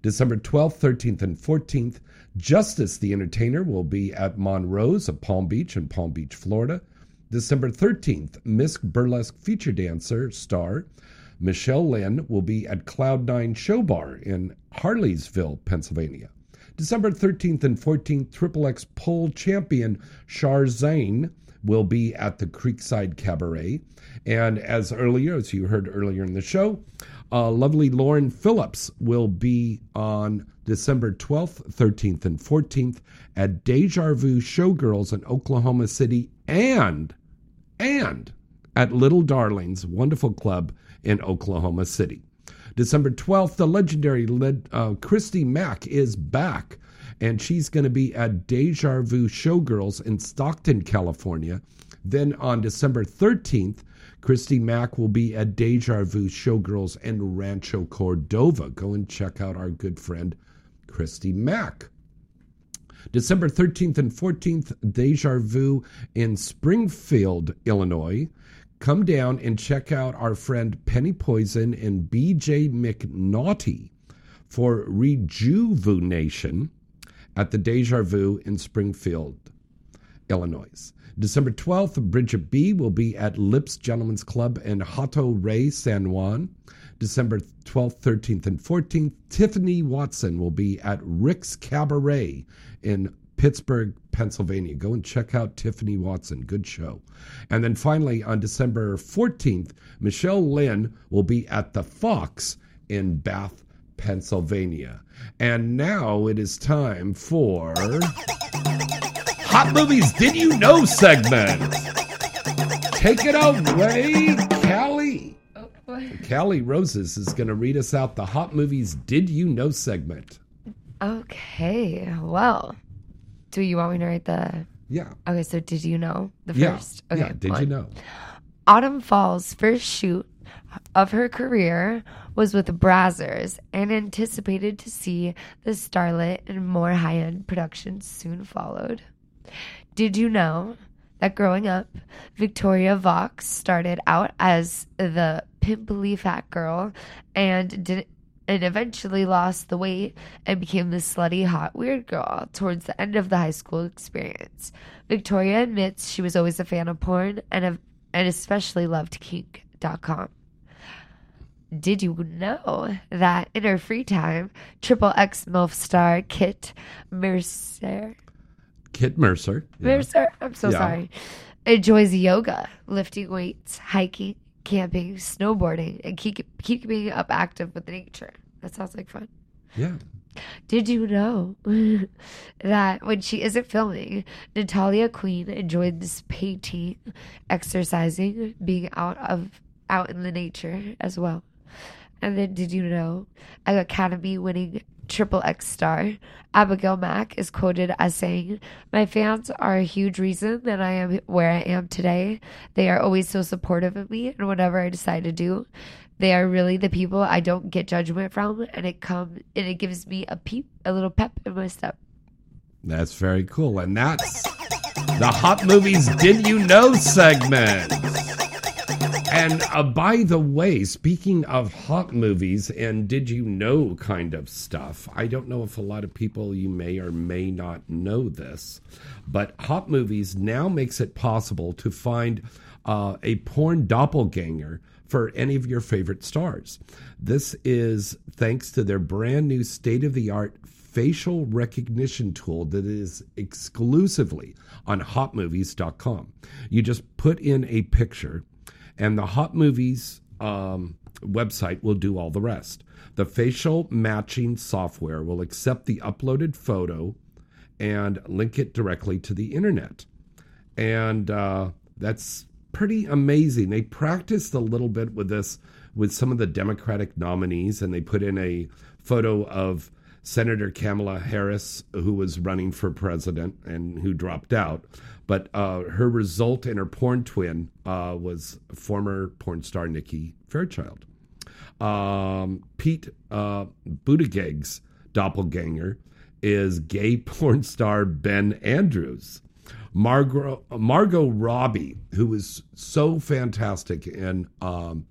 December 12th, 13th, and 14th, Justice the Entertainer will be at Monroe's of Palm Beach in Palm Beach, Florida. December 13th, Miss Burlesque feature dancer star Michelle Lynn will be at Cloud9 Show Bar in Harleysville, Pennsylvania. December 13th and 14th, Triple X pole champion Shar will be at the Creekside Cabaret. And as earlier, as you heard earlier in the show, uh, lovely Lauren Phillips will be on December 12th, 13th, and 14th at Deja Vu Showgirls in Oklahoma City and, and at Little Darlings Wonderful Club in Oklahoma City. December 12th, the legendary uh, Christy Mack is back, and she's going to be at Deja Vu Showgirls in Stockton, California. Then on December 13th, Christy Mack will be at Deja Vu Showgirls in Rancho Cordova. Go and check out our good friend Christy Mack. December 13th and 14th, Deja Vu in Springfield, Illinois. Come down and check out our friend Penny Poison and BJ McNaughty for Rejuvenation at the Deja Vu in Springfield, Illinois. December 12th, Bridget B will be at Lips Gentlemen's Club in Hato Rey, San Juan. December 12th, 13th, and 14th, Tiffany Watson will be at Rick's Cabaret in Pittsburgh, Pennsylvania. Go and check out Tiffany Watson. Good show. And then finally, on December 14th, Michelle Lynn will be at the Fox in Bath, Pennsylvania. And now it is time for Hot Movies Did You Know segment. Take it away, Kali. Oh, Kali Roses is going to read us out the Hot Movies Did You Know segment. Okay, well, do you want me to write the? Yeah. Okay, so did you know the Yeah, first? Okay, yeah, did you know? Autumn Fall's first shoot of her career was with Brazzers and anticipated to see the starlet and more high end productions soon followed. Did you know that growing up, Victoria Vox started out as the pimply fat girl and did and eventually lost the weight and became the slutty hot weird girl towards the end of the high school experience. Victoria admits she was always a fan of porn and of, and especially loved kink.com. Did you know that in her free time, Triple X MILF star Kit Mercer Kit Mercer. Mercer, I'm so Yeah. sorry. Enjoys yoga, lifting weights, hiking, camping, snowboarding, and keep, keeping up active with nature. That sounds like fun. Yeah. Did you know that when she isn't filming, Natalia Queen enjoys painting, exercising, being out of out in the nature as well? And then did you know an Academy winning triple X star, Abigail Mack, is quoted as saying, My fans are a huge reason that I am where I am today. They are always so supportive of me and whatever I decide to do. They are really the people I don't get judgment from and it come and it gives me a peep a little pep in my step. That's very cool. And that's the Hot Movies Did You Know segment. And uh, by the way, speaking of hot movies and did you know kind of stuff, I don't know if a lot of people you may or may not know this, but Hot Movies now makes it possible to find uh, a porn doppelganger for any of your favorite stars. This is thanks to their brand new state of the art facial recognition tool that is exclusively on hotmovies.com. You just put in a picture, and the Hot Movies um, website will do all the rest. The facial matching software will accept the uploaded photo and link it directly to the internet. And uh, that's pretty amazing. They practiced a little bit with this with some of the Democratic nominees, and they put in a photo of Senator Kamala Harris, who was running for president and who dropped out. But uh, her result and her porn twin uh, was former porn star Nikki Fairchild. Um, Pete uh, Buttigieg's doppelganger is gay porn star Ben Andrews. Margot, Margot Robbie, who was so fantastic in um,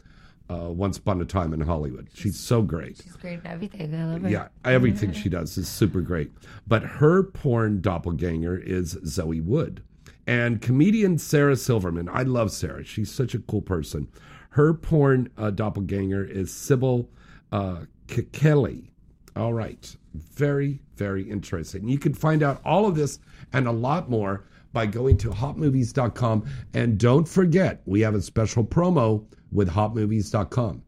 uh, Once Upon a Time in Hollywood. She's so great. She's great in everything. I love her. Yeah, everything she does is super great. But her porn doppelganger is Zoe Wood. And comedian Sarah Silverman. I love Sarah. She's such a cool person. Her porn uh, doppelganger is Sybil uh, Kekeli. All right. Very, very interesting. You can find out all of this and a lot more by going to hotmovies.com. And don't forget, we have a special promo with hotmovies.com.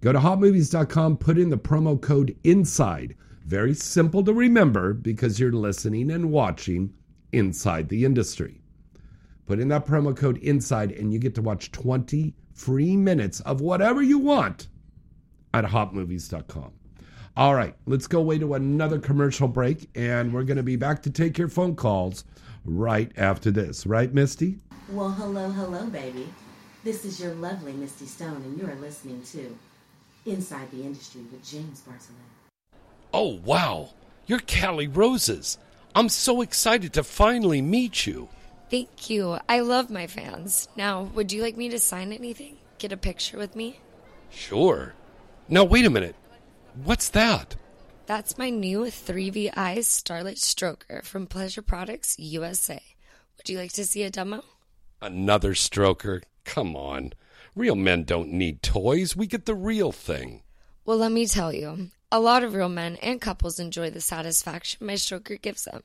Go to hotmovies.com, put in the promo code INSIDE. Very simple to remember because you're listening and watching inside the industry. Put in that promo code INSIDE and you get to watch 20 free minutes of whatever you want at hotmovies.com. All right, let's go away to another commercial break and we're going to be back to take your phone calls right after this. Right, Misty? Well, hello, hello, baby. This is your lovely Misty Stone, and you are listening to Inside the Industry with James Bartolet. Oh, wow. You're Kali Roses. I'm so excited to finally meet you. Thank you. I love my fans. Now, would you like me to sign anything? Get a picture with me? Sure. Now, wait a minute. What's that? That's my new 3VI Starlight Stroker from Pleasure Products USA. Would you like to see a demo? Another stroker? Come on. Real men don't need toys. We get the real thing. Well, let me tell you, a lot of real men and couples enjoy the satisfaction my stroker gives them.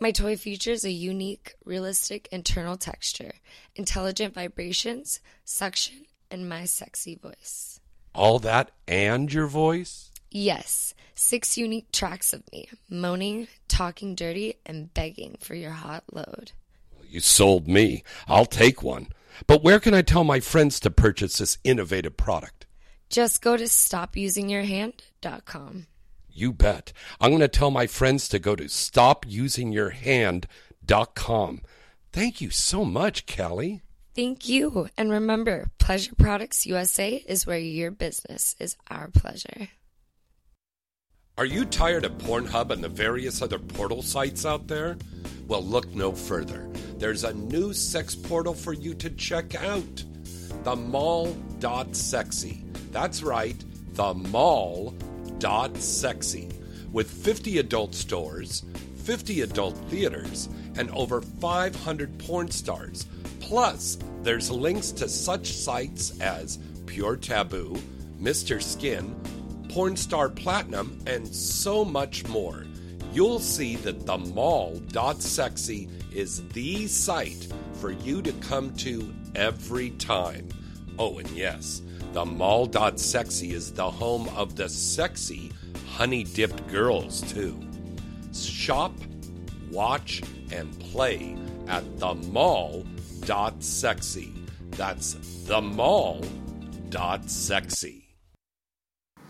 My toy features a unique, realistic internal texture, intelligent vibrations, suction, and my sexy voice. All that and your voice? Yes, six unique tracks of me, moaning, talking dirty, and begging for your hot load. You sold me. I'll take one. But where can I tell my friends to purchase this innovative product? Just go to stopusingyourhand.com. You bet. I'm going to tell my friends to go to stopusingyourhand.com. Thank you so much, Kelly. Thank you. And remember, Pleasure Products USA is where your business is our pleasure. Are you tired of Pornhub and the various other portal sites out there? Well, look no further. There's a new sex portal for you to check out. The Mall.sexy. That's right, the Mall.sexy. With 50 adult stores, 50 adult theaters, and over 500 porn stars. Plus, there's links to such sites as Pure Taboo, Mr. Skin, Pornstar Platinum, and so much more. You'll see that the mall.sexy is the site for you to come to every time. Oh, and yes, the mall.sexy is the home of the sexy honey dipped girls, too. Shop, watch, and play at the mall.sexy. That's the mall.sexy.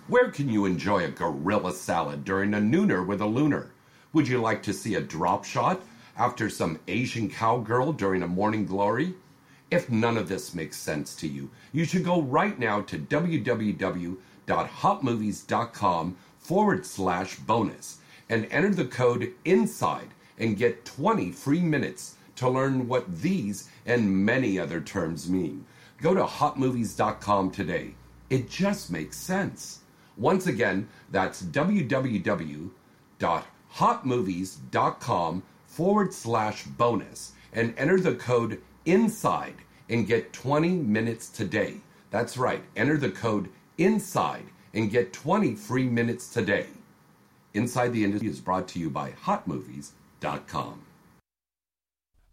Where can you enjoy a gorilla salad during a nooner with a lunar? Would you like to see a drop shot after some Asian cowgirl during a morning glory? If none of this makes sense to you, you should go right now to www.hotmovies.com forward slash bonus and enter the code INSIDE and get 20 free minutes to learn what these and many other terms mean. Go to hotmovies.com today. It just makes sense. Once again, that's www.hotmovies.com forward slash bonus and enter the code INSIDE and get 20 minutes today. That's right. Enter the code INSIDE and get 20 free minutes today. Inside the Industry is brought to you by HotMovies.com.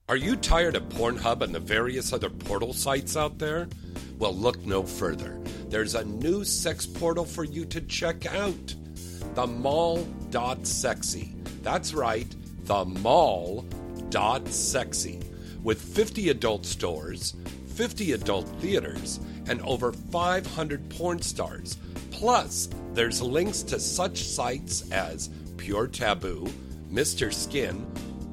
Are you tired of Pornhub and the various other portal sites out there? Well, look no further. There's a new sex portal for you to check out the mall.sexy. That's right, the mall.sexy. With 50 adult stores, 50 adult theaters, and over 500 porn stars. Plus, there's links to such sites as Pure Taboo, Mr. Skin,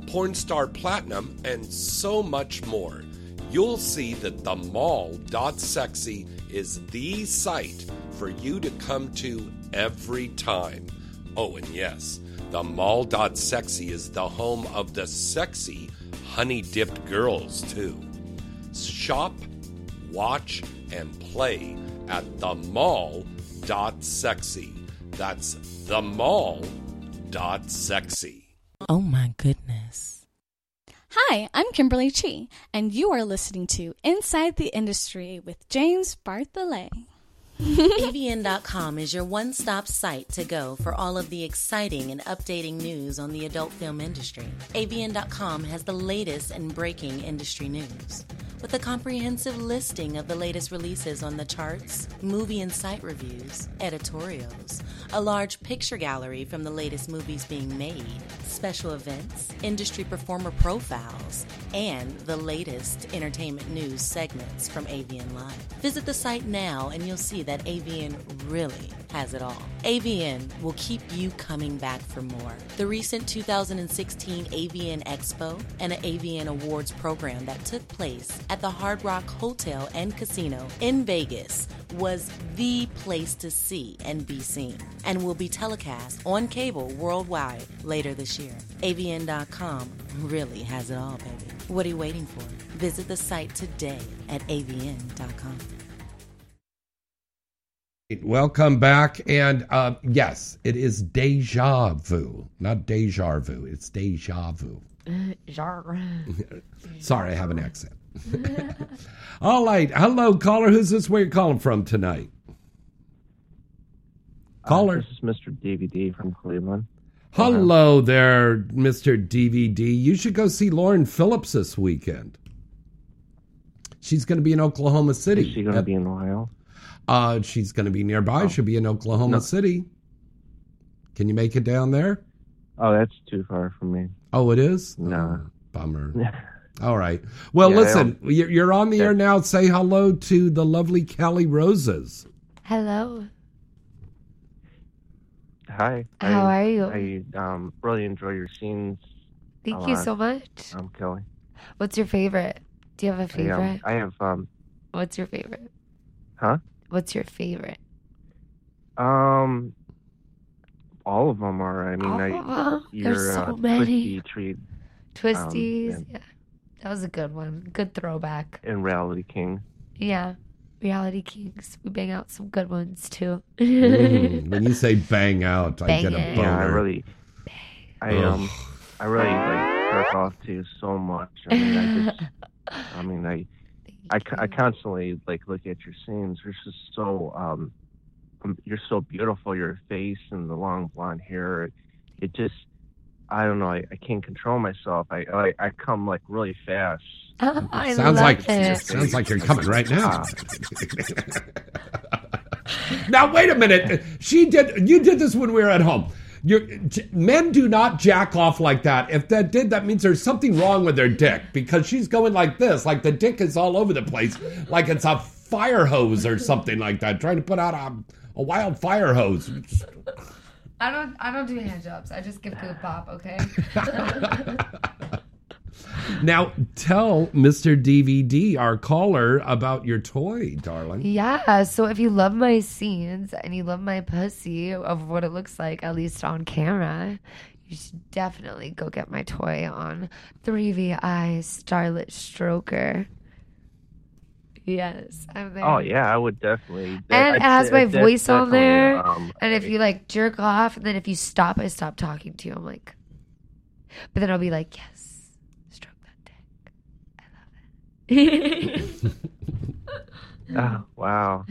Pornstar Platinum, and so much more. You'll see that the mall.sexy is the site for you to come to every time. Oh, and yes, the mall.sexy is the home of the sexy honey dipped girls, too. Shop, watch, and play at the mall.sexy. That's the mall.sexy. Oh my goodness. Hi, I'm Kimberly Chi, and you are listening to Inside the Industry with James Bartholet. AVN.com is your one stop site to go for all of the exciting and updating news on the adult film industry. AVN.com has the latest and breaking industry news. With a comprehensive listing of the latest releases on the charts, movie and site reviews, editorials, a large picture gallery from the latest movies being made, special events, industry performer profiles, and the latest entertainment news segments from AVN Live. Visit the site now and you'll see that AVN really has it all. AVN will keep you coming back for more. The recent 2016 AVN Expo and an AVN Awards program that took place at the Hard Rock Hotel and Casino in Vegas was the place to see and be seen, and will be telecast on cable worldwide later this year. AVN.com really has it all, baby. What are you waiting for? Visit the site today at avn.com. Welcome back. And uh, yes, it is deja vu, not deja vu. It's deja vu. Sorry, I have an accent. All right. Hello, caller. Who's this? Where you calling from tonight? Caller. Uh, this is Mr. DVD from Cleveland. Hello there, Mr. DVD. You should go see Lauren Phillips this weekend. She's going to be in Oklahoma City. Is she going to be in Ohio? Uh, she's going to be nearby. She'll be in Oklahoma No. City. Can you make it down there? Oh, that's too far from me. Oh, it is? No. Oh, bummer. All right. Well, Yeah, listen, you're, you're on the air now. Say hello to the lovely Kelly Roses. Hello. Hi. How I, are you? I um, really enjoy your scenes. Thank you lot. so much. I'm Kelly. What's your favorite? Do you have a I, um, favorite? I have, um, What's your favorite? huh? What's your favorite? Um, all of them are. I mean, All I, of 'em? your There's so uh, many. Twisty treat Twistys. and- yeah. That was a good one. Good throwback. and Reality King. Yeah. Reality Kings. We bang out some good ones too. Mm, when you say bang out, I get a Bang boner. Yeah, I really, I Ugh. um, I really like jerk off to so much. I mean, I just, I mean, I, I, co- I constantly like look at your scenes. You're just so, um, um, you're so beautiful. Your face and the long blonde hair. It, it just, I don't know. I, I can't control myself. I, I, I come like really fast. Oh, I sounds love like it. sounds like you're coming right now. now wait a minute. She did. You did this when we were at home. You're, j- men do not jack off like that. If that did, that means there's something wrong with their dick because she's going like this, like the dick is all over the place, like it's a fire hose or something like that, trying to put out a, a wild fire hose. I don't I don't do hand jobs. I just give good pop, okay? Now tell Mr. DVD, our caller, about your toy, darling. Yeah, so if you love my scenes and you love my pussy of what it looks like, at least on camera, you should definitely go get my toy on 3VI Starlit Stroker. Yes, I'm there. Oh yeah, I would definitely. And it I'd has my voice on there. um, and if you like jerk off, and then if you stop, I stop talking to you. I'm like, but then I'll be like, yes, stroke that dick. I love it. Oh, wow.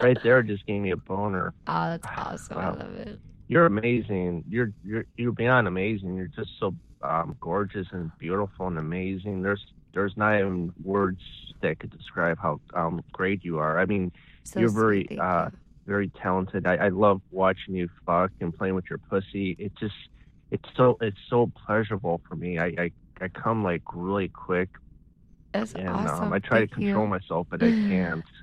Right there just gave me a boner. Oh, that's awesome. I love it. You're amazing. You're you're you're beyond amazing. You're just so um, gorgeous and beautiful and amazing. There's there's not even words that could describe how um, great you are. I mean, So you're very uh, very talented. I, I love watching you fuck and playing with your pussy. It just it's so it's so pleasurable for me. I I, I come like really quick. That's and awesome. um, I try to Thank you. control myself, but I can't.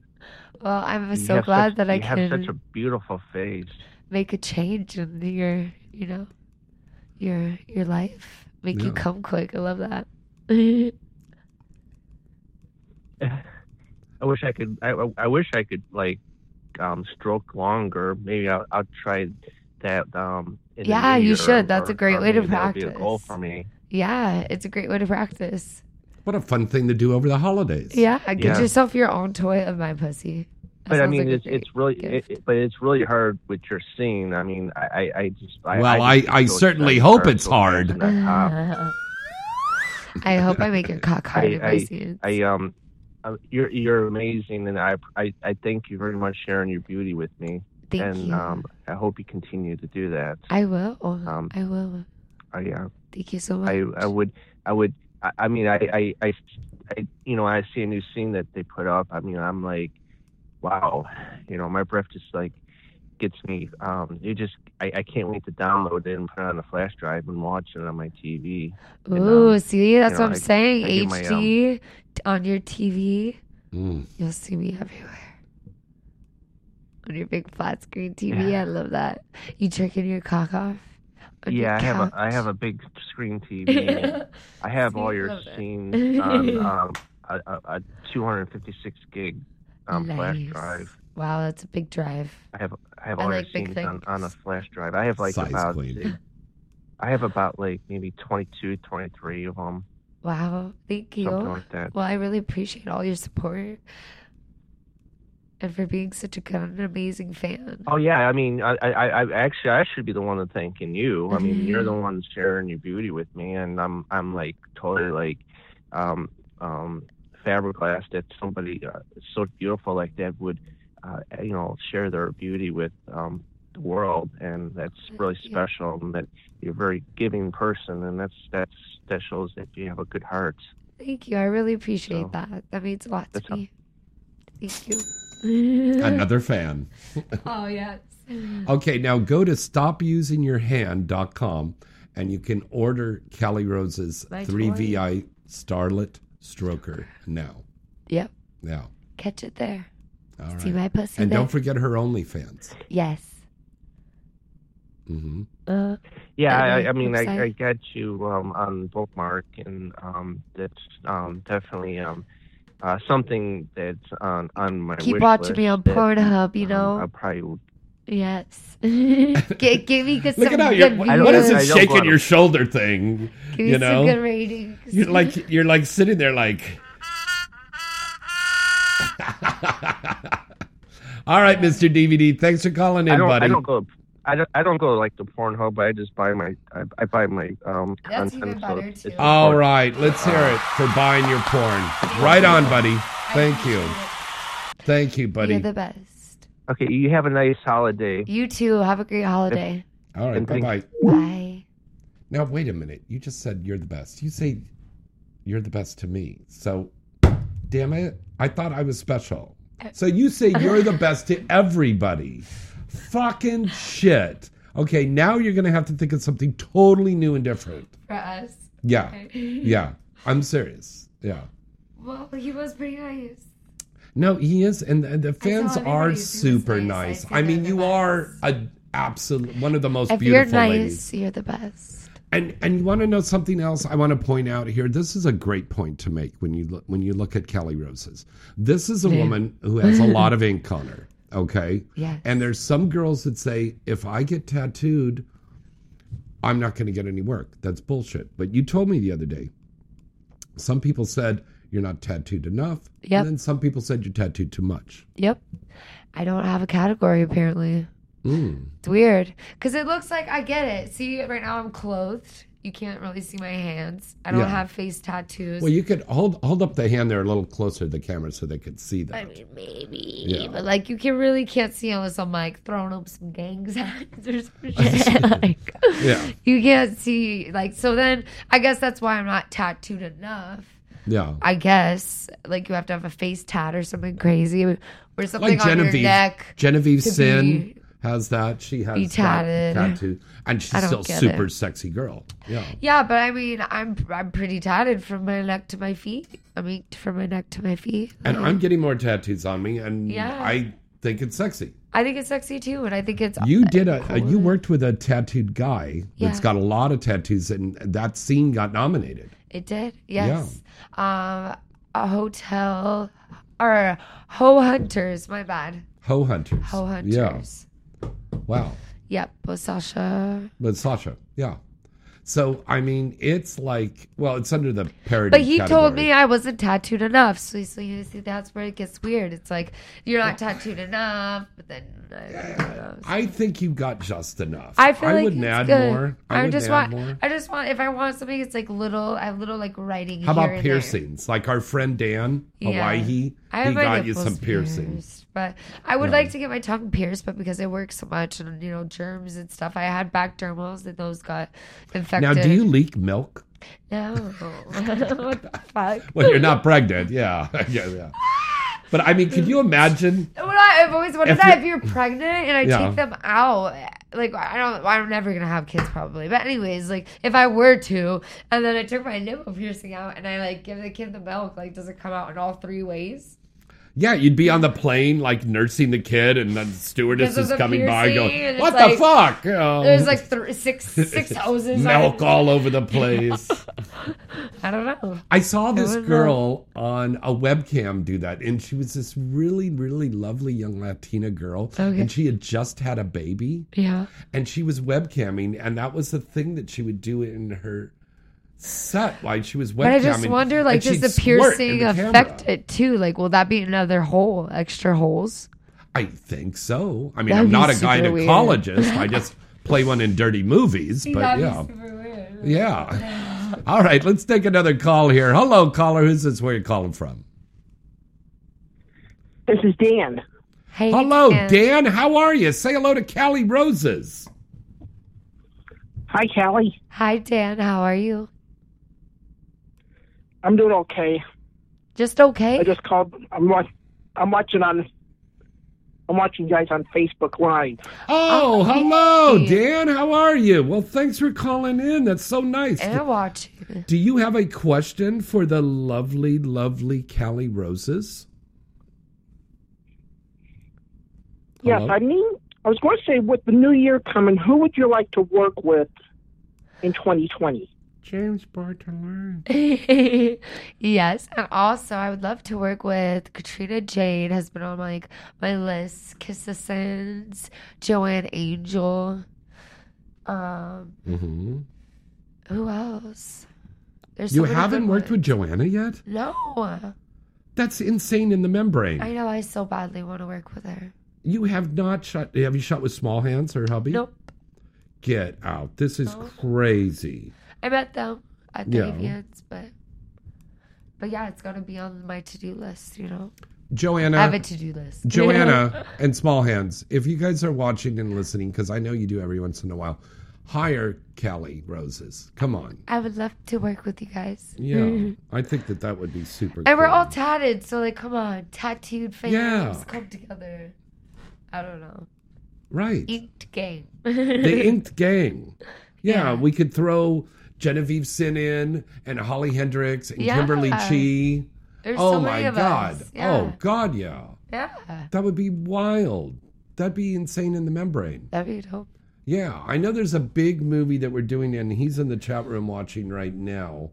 Well, I'm You so glad such- that I can. you have such a beautiful face. make a change in your, you know, your your life. Make you come quick. I love that. I wish I could. I, I wish I could like um, stroke longer. Maybe I'll, I'll try that. Um, in Yeah, you should. That's or- a great way to maybe that'll Be a practice. goal for me. yeah, it's a great way to practice. What a fun thing to do over the holidays. Yeah, get Yeah. yourself your own toy of my pussy. That But I mean, like it's it's really, it, it- but it's really hard with your scene. I mean, I, I, I just. I, Well, I, I- I certainly hope it's hard. smashing that top. I hope I make your cock hard in my I, scenes. I, I um, uh, you're you're amazing, and I, I I thank you very much sharing your beauty with me. Thank and you. um, I hope you continue to do that. I will. Um, I will. I uh, Thank you so much. I I would I would I, I mean I, I I I you know I see a new scene that they put up. I mean I'm like, wow, you know my breath just like gets me. Um, it just I, I can't wait to download it and put it on the flash drive and watch it on my TV. And, Ooh, um, see, that's you know, what I'm I- saying. I get my, um, HD on your TV. Mm. You'll see me everywhere. On your big flat screen TV. I love that. You jerking your cock off? On yeah, I have a couch? I have a big screen TV. I have all your love it. scenes on um, a, a, a 256 gig um, flash drive. Wow, that's a big drive. I have I have I all like your scenes on, on a flash drive. I have like Size about queen. I have about like maybe 22, 23 of them. Wow, thank you. Something like that. Well, I really appreciate all your support and for being such a and amazing fan. Oh yeah, I mean, I, I, I actually I should be the one thanking you. I mean, you're the one sharing your beauty with me, and I'm I'm like totally like um um fiberglass that somebody uh, so beautiful like that would uh, you know share their beauty with um the world, and that's really special. And that you're a very giving person, and that's that's that shows that you have a good heart. Thank you. I really appreciate So, that. That means a lot to me. Thank you. Another fan. Oh, yes. Okay, now go to stopusingyourhand.com and you can order Kali Roses' My 3VI Starlet Stroker now. Yep. Now. Catch it there. All See right. my pussy And there? don't forget her OnlyFans. Yes. hmm Uh, Yeah, I, I mean, I, website. I got you um, on bookmark, and um, that's um, definitely um, uh, something that's on on my keep wish watching list me on that, Pornhub, you um, know? I probably would. yes. give, give me good, Look at how you're. What is I this shaking your shoulder thing? Give me you some know, good ratings. you're like you're like sitting there like. All right, Mr. DVD. Thanks for calling in, I don't. buddy. I don't go. I don't. I don't go like the Pornhub. But I just buy my. I, I buy my um That's content. even better, it's- it's All important. right, let's hear it for buying your porn. Right on, buddy. Thank you. Thank you, buddy. You're the best. Okay, you have a nice holiday. You too. Have a great holiday. All right, And bye bye. Bye. Now, wait a minute. You just said you're the best. You say you're the best to me. So, damn it. I thought I was special. So you say you're the best to everybody. Fucking shit. Okay, now you're going to have to think of something totally new and different. For us. Yeah. Okay. Yeah. I'm serious. Yeah. Well, he was pretty nice. No, he is, and, and the fans are super nice. nice. I I mean, you the are a absolute one of the most If you're beautiful nice, ladies. you're the best. And and you want to know something else? I want to point out here. This is a great point to make when you look, when you look at Kali Roses. This is a Yeah. woman who has a lot of ink on her. Okay. Yeah. And there's some girls that say if I get tattooed, I'm not going to get any work. That's bullshit. But you told me the other day. Some people said you're not tattooed enough. Yep. And then some people said you're tattooed too much. Yep. I don't have a category apparently. Mm. It's weird because it looks like I get it. See, right now I'm clothed You can't really see my hands. I don't Yeah. have face tattoos. Well, you could hold hold up the hand there a little closer to the camera so they could see that. I mean, maybe, Yeah. but like you can really can't see unless I'm like throwing up some gang signs or some shit. like, Yeah. you can't see like so. Then I guess that's why I'm not tattooed enough. Yeah. I guess like you have to have a face tat or something crazy or something like on your neck. Genevieve Sinn be- has that. She has be that tattoo, and she's still super it. sexy girl. Yeah. Yeah, but I mean, I'm I'm pretty tatted from my neck to my feet. I mean, from my neck to my feet. And I'm getting more tattoos on me, and Yeah. I think it's sexy. I think it's sexy too, and I think it's You did a, a you worked with a tattooed guy that's Yeah. got a lot of tattoos, and that scene got nominated. It did, yes. Um, a hotel or Ho Hunters. My bad. Ho Hunters. Ho Hunters. Yeah. Wow. Yep, with Sasha. But Sasha, yeah. So I mean, it's like, well, it's under the parody. But he told me I wasn't tattooed enough. So, so you see, that's where it gets weird. It's like you're not tattooed enough, but then uh, I. I think you got just enough. I feel like wouldn't add good. more. I, I, just want. more. I just want. If I want something, it's like little. I have little like writing. How here about piercings? Like our friend Dan, Yeah. I have he got you some piercings. pierced, but I would Yeah. like to get my tongue pierced, but because I work so much and you know germs and stuff, I had back dermals and those got infected. Now, do you leak milk No. what the fuck? when you're not pregnant? Yeah, yeah, yeah. But I mean, could you imagine? Well, I- I've always wondered If that you're- if you're pregnant and I Yeah. take them out, like I don't, I'm never gonna have kids probably. But anyways, like if I were to, and then I took my nipple piercing out and I like give the kid the milk, like does it come out in all three ways? Yeah, you'd be on the plane like nursing the kid, and the stewardess is coming by going, "What like- the fuck?" You know? There's like th- six six hoses. milk all over the place. I don't know. I saw this uh, girl on a webcam do that, and she was this really, really lovely young Latina girl, Okay. and she had just had a baby. Yeah. and she was webcamming, and that was the thing that she would do in her set while she was wet. But I just wonder, like, does the piercing the affect camera. it too? Like, will that be another hole, extra holes? I think so. I mean, That'd I'm not a super gynecologist. I just play one in dirty movies, but That'd yeah. super. Yeah. All right, let's take another call here. Hello, caller. Who's this? Where you calling from? This is Dan. Hey, Hello, Dan. Dan. How are you? Say hello to Kali Roses. Hi, Kali. Hi, Dan. How are you? I'm doing okay. Just okay. I just called. I'm wa- I'm watching on. I'm watching you guys on Facebook Live. Oh, oh hello, Dan. How are you? Well, thanks for calling in. That's so nice. And watching. Do you have a question for the lovely, lovely Kali Roses? Yes, Hello? I mean, I was going to say, with the new year coming, who would you like to work with in 2020? James Bartholet. yes, and also I would love to work with Katrina Jade. Has been on like my list. Kissa Sins, Joanna Angel. Um, Mm-hmm. who else? There's You so haven't worked ones. with Joanna yet? No, That's insane in the membrane. I know. I so badly want to work with her. You have not shot. Have you shot with Small Hands or hubby? Nope. Get out. This is crazy. I met them at the Yeah. AVNs, but but yeah, it's gonna be on my to do list. You know, Joanna. I have a to-do list. Joanna and Small Hands, if you guys are watching and listening, because I know you do every once in a while, hire Kali Roses. Come on. I would love to work with you guys. Yeah, I think that that would be super. And we're all tatted, so like, come on, tattooed fans Yeah. come together. I don't know. right. Inked game. the Inked Gang. Yeah, we could throw Genevieve Sinn in and Holly Hendrix and Yeah. Kimberly Chi. There's oh so my of God. Yeah. Oh God, yeah. Yeah, That would be wild. That'd be insane in the membrane. that'd be dope. Yeah, I know there's a big movie that we're doing, and he's in the chat room watching right now.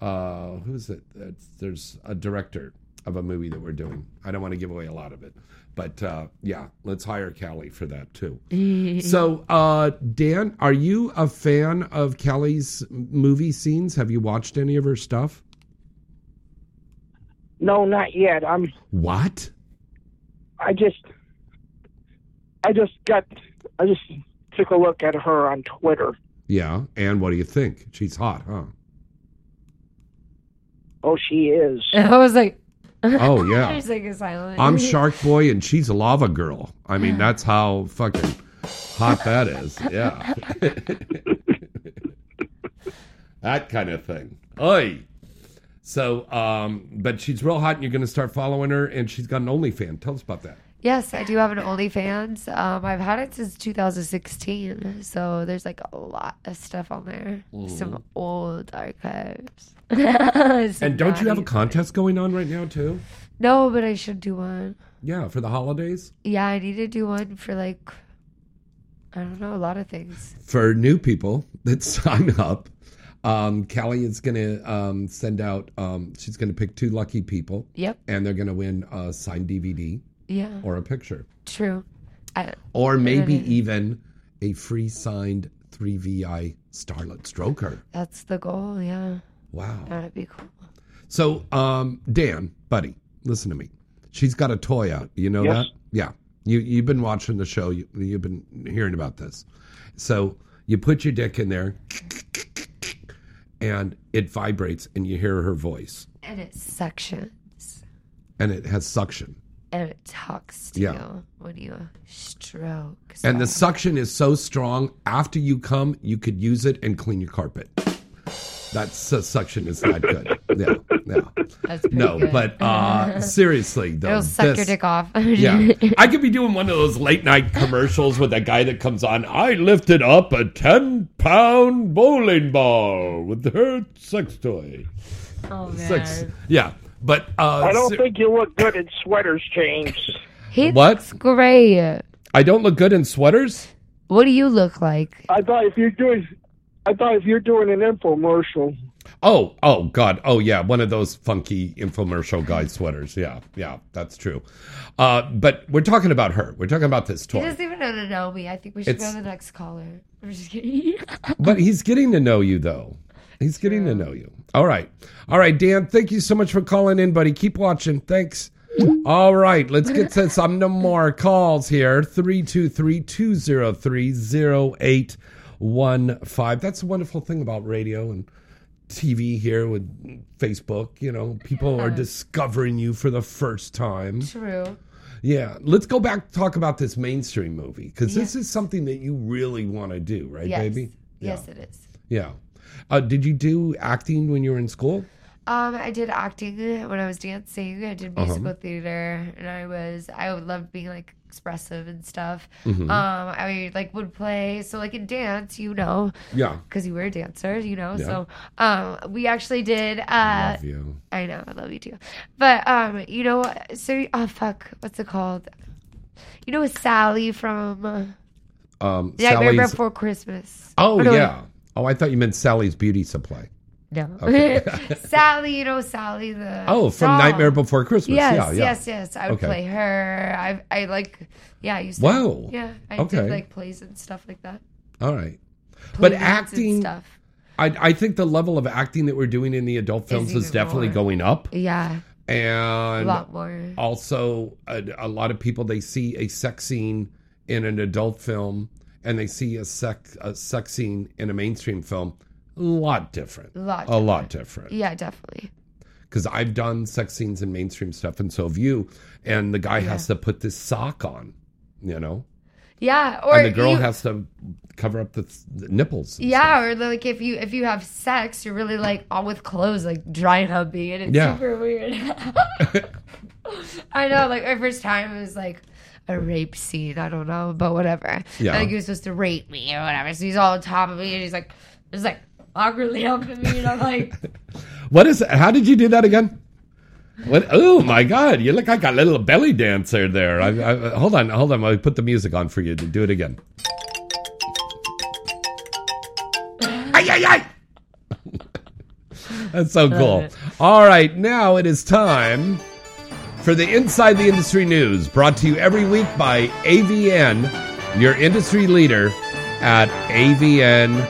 Uh, who's it? That's, there's a director of a movie that we're doing. I don't want to give away a lot of it, but uh, yeah, let's hire Kali for that too. so, uh, Dan, are you a fan of Kali's movie scenes? Have you watched any of her stuff? No, not yet. I'm. What? I just. I just got. I just took a look at her on Twitter. Yeah, and what do you think? She's hot, huh? Oh, she is. I was like, Oh, yeah. I was like silent. I'm Shark Boy and she's a lava girl. I mean, that's how fucking hot that is. Yeah. that kind of thing. Oi. So, um, but she's real hot and you're going to start following her and she's got an OnlyFans. Tell us about that. Yes, I do have an OnlyFans. Um, I've had it since 2016, so there's like a lot of stuff on there. Some old archives. Some and don't you have a naughty- contest going on right now, too? No, but I should do one. Yeah, for the holidays? Yeah, I need to do one for like I don't know, a lot of things. For new people that sign up, um, Kali is going to um, send out, um, she's going to pick two lucky people. Yep. And they're going to win a signed DVD Yeah. or a picture. True. I, Or maybe Yeah. even a free signed 3VI Starlet Stroker. that's the goal, yeah. Wow. That'd be cool. So, um, Dan, buddy, listen to me. She's got a toy out. You know Yes. that? Yeah. You you've been watching the show. You, you've been hearing about this. So you put your dick in there, and it vibrates, and you hear her voice, And it suctions. and it has suction. And it talks to Yeah. you when you stroke. And the suction is so strong. After you come, you could use it and clean your carpet. That su- suction is that good. Yeah, yeah. That's No, good. but uh, seriously, though, It'll suck your dick off. yeah, I could be doing one of those late night commercials with that guy that comes on. I lifted up a ten pound bowling ball with her sex toy. Oh man. Sex, yeah, but uh, I don't think you look good in sweaters, James. He What? looks great. I don't look good in sweaters. What do you look like? I thought if you're doing, I thought if you're doing an infomercial, Oh, oh God, oh yeah, one of those funky infomercial guy sweaters. Yeah, yeah, that's true. Uh, but we're talking about her. We're talking about this toy. He toy. doesn't even know to know me. I think we should It's- go to the next caller. I'm just kidding. But he's getting to know you, though. He's getting to know you. All right. All right, Dan, thank you so much for calling in, buddy. Keep watching. Thanks. All right, let's get to some no more calls here. 323 203 0815. That's the wonderful thing about radio and TV here with Facebook. You know, people are discovering you for the first time. True. Yeah. Let's go back talk about this mainstream movie because this is something that you really want to do, right, yes. baby? Yes, it is. Yeah. Uh, did you do acting when you were in school? Um, I did acting when I was dancing. I did Uh-huh. musical theater, and I was I would love being like expressive and stuff. Mhm. Um, I like would play so like in dance, you know. Yeah. Because you were a dancer, you know. Yeah. So um, we actually did. Uh, Love you. I know, I love you too. But um, you know, so oh fuck, what's it called? You know, Sally from Um, Nightmare Sally's. Before Christmas. Oh no, yeah. Oh, I thought you meant Sally's Beauty Supply. No. Okay. Sally, you know Sally the Oh, from. Nightmare Before Christmas. Yes, Yeah, yeah. yes, yes. I would Okay. play her. I I like yeah, I used to Wow. Yeah. I Okay. did like plays and stuff like that. All right. But Plays acting, stuff. I, I think the level of acting that we're doing in the adult films is even definitely more. going up. Yeah. And A lot more. Also, a, a lot of people they see a sex scene in an adult film and they see a sex a sex scene in a mainstream film. A lot different. A lot A lot different. Yeah, definitely. because I've done sex scenes in mainstream stuff, and so have you. And the guy has to put this sock on, you know, Yeah. Or and the girl you- has to cover up the, the nipples. Yeah, or like if you if you have sex, you're really like all with clothes, like dry humping, and it's Yeah. super weird. I know, like my first time it was like a rape scene. I don't know, but whatever. Yeah. Like he was supposed to rape me or whatever. So he's all on top of me, and he's like, just like awkwardly humping me, and I'm like, What is? How did you do that again? What? Oh my God! You look like a little belly dancer there. I, I, hold on, hold on. I'll put the music on for you to do it again. Ay, ay, ay. That's so cool. All right, now it is time for the Inside the Industry News, brought to you every week by AVN, your industry leader at avn.com.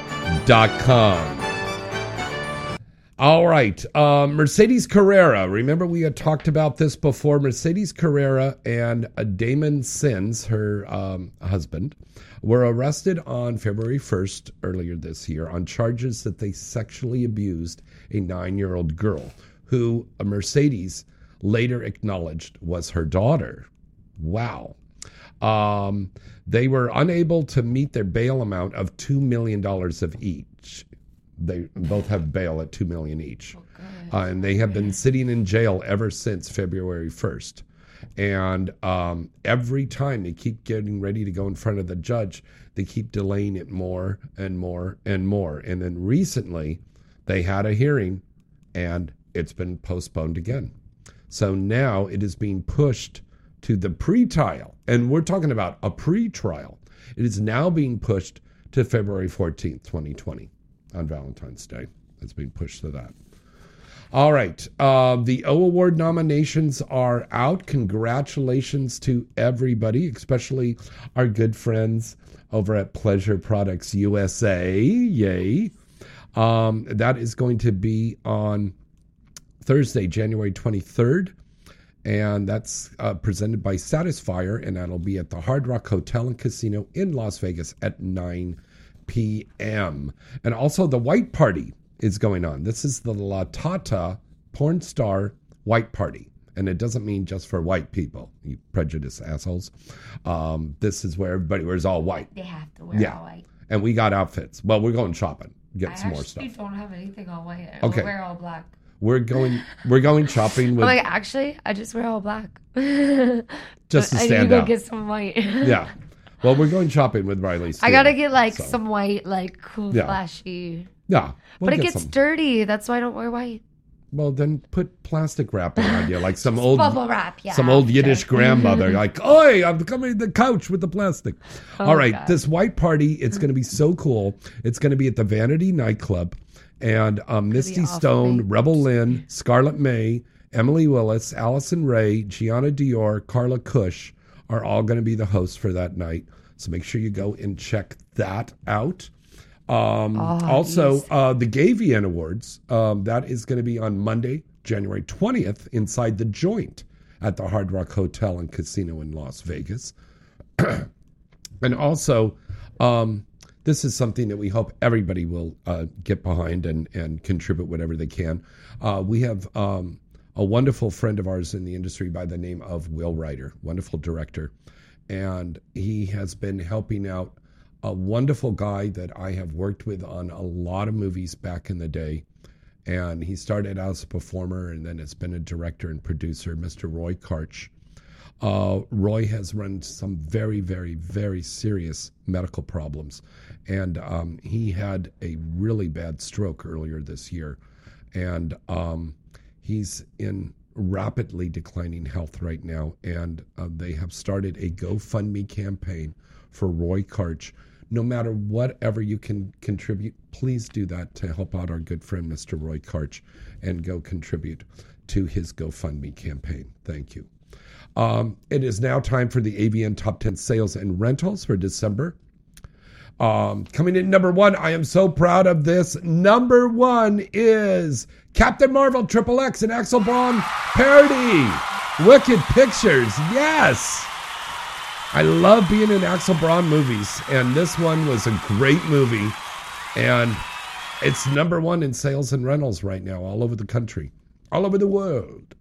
All right. Uh, Mercedes Carrera. Remember, we had talked about this before. Mercedes Carrera and Damon Sins, her um, husband, were arrested on February 1st earlier this year on charges that they sexually abused a nine year old girl who uh, Mercedes later acknowledged was her daughter. Wow. Um, they were unable to meet their bail amount of $2 million of each they both have bail at two million each, uh, and they have been sitting in jail ever since February first. And um, every time they keep getting ready to go in front of the judge, they keep delaying it more and more and more. And then recently, they had a hearing, and it's been postponed again. So now it is being pushed to the pre-trial, and we're talking about a pre-trial. It is now being pushed to February fourteenth, twenty twenty on Valentine's Day. It's being pushed to that. All right. Uh, the O Award nominations are out. Congratulations to everybody, especially our good friends over at Pleasure Products USA. Yay. Um, that is going to be on Thursday, January 23rd. And that's uh, presented by Satisfyer, and that'll be at the Hard Rock Hotel and Casino in Las Vegas at 9 p.m. And also, the White Party is going on. This is the La Tata porn star White Party. And it doesn't mean just for white people, you prejudice assholes. Um, this is where everybody wears all white. They have to wear Yeah. all white. And we got outfits. Well, we're going shopping, get I some more stuff. don't have anything all white. I Okay. wear all black. We're going. We're going shopping I'm with. like, actually, I just wear all black. Just to I need stand to get some white. yeah. Well, we're going shopping with Riley. I gotta get like so. some white, like cool, Yeah. flashy. Yeah. we'll but it get gets some. dirty. That's why I don't wear white. Well, then put plastic wrap around you, like some old bubble wrap, yeah, some old Yiddish sure. grandmother, like, "Oi, I'm coming to the couch with the plastic." Oh, All right, God. this white party, it's going to be so cool. It's going to be at the Vanity nightclub, and um, Misty awful Stone, Rebel Lynn, Scarlett May, Emily Willis, Allison Ray, Gianna Dior, Carla Cush are all going to be the hosts for that night. So make sure you go and check that out. Um, Oh, also, yes. uh, the GayVN Awards, um, that is going to be on Monday, January 20th, inside the joint at the Hard Rock Hotel and Casino in Las Vegas. and also, um, this is something that we hope everybody will uh, get behind and, and contribute whatever they can. Uh, we have um, a wonderful friend of ours in the industry by the name of Will Ryder, wonderful director. And he has been helping out a wonderful guy that I have worked with on a lot of movies back in the day. And he started out as a performer and then has been a director and producer, Mr. Roy Karch. Uh, Roy has run some very, very, very serious medical problems. And um, he had a really bad stroke earlier this year. And um, he's in rapidly declining health right now. And uh, they have started a GoFundMe campaign for Roy Karch. No matter whatever you can contribute, please do that to help out our good friend, Mr. Roy Karch, and go contribute to his GoFundMe campaign. Thank you. Um, it is now time for the AVN Top 10 Sales and Rentals for December. Um, coming in number one, I am so proud of this. Number one is Captain Marvel Triple X and Axel Braun parody. Wicked Pictures. Yes. I love being in Axel Braun movies, and this one was a great movie. And it's number one in sales and rentals right now, all over the country, all over the world.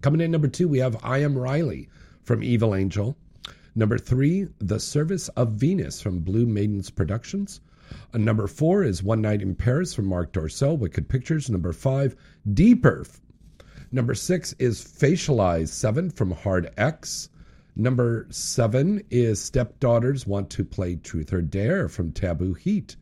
Coming in number two, we have I Am Riley from Evil Angel. Number three, The Service of Venus from Blue Maidens Productions. Uh, number four is One Night in Paris from Marc Dorcel, Wicked Pictures. Number five, Deeper. Number six is Facialize 7 from Hard X. Number seven is Stepdaughters Want to Play Truth or Dare from Taboo Heat.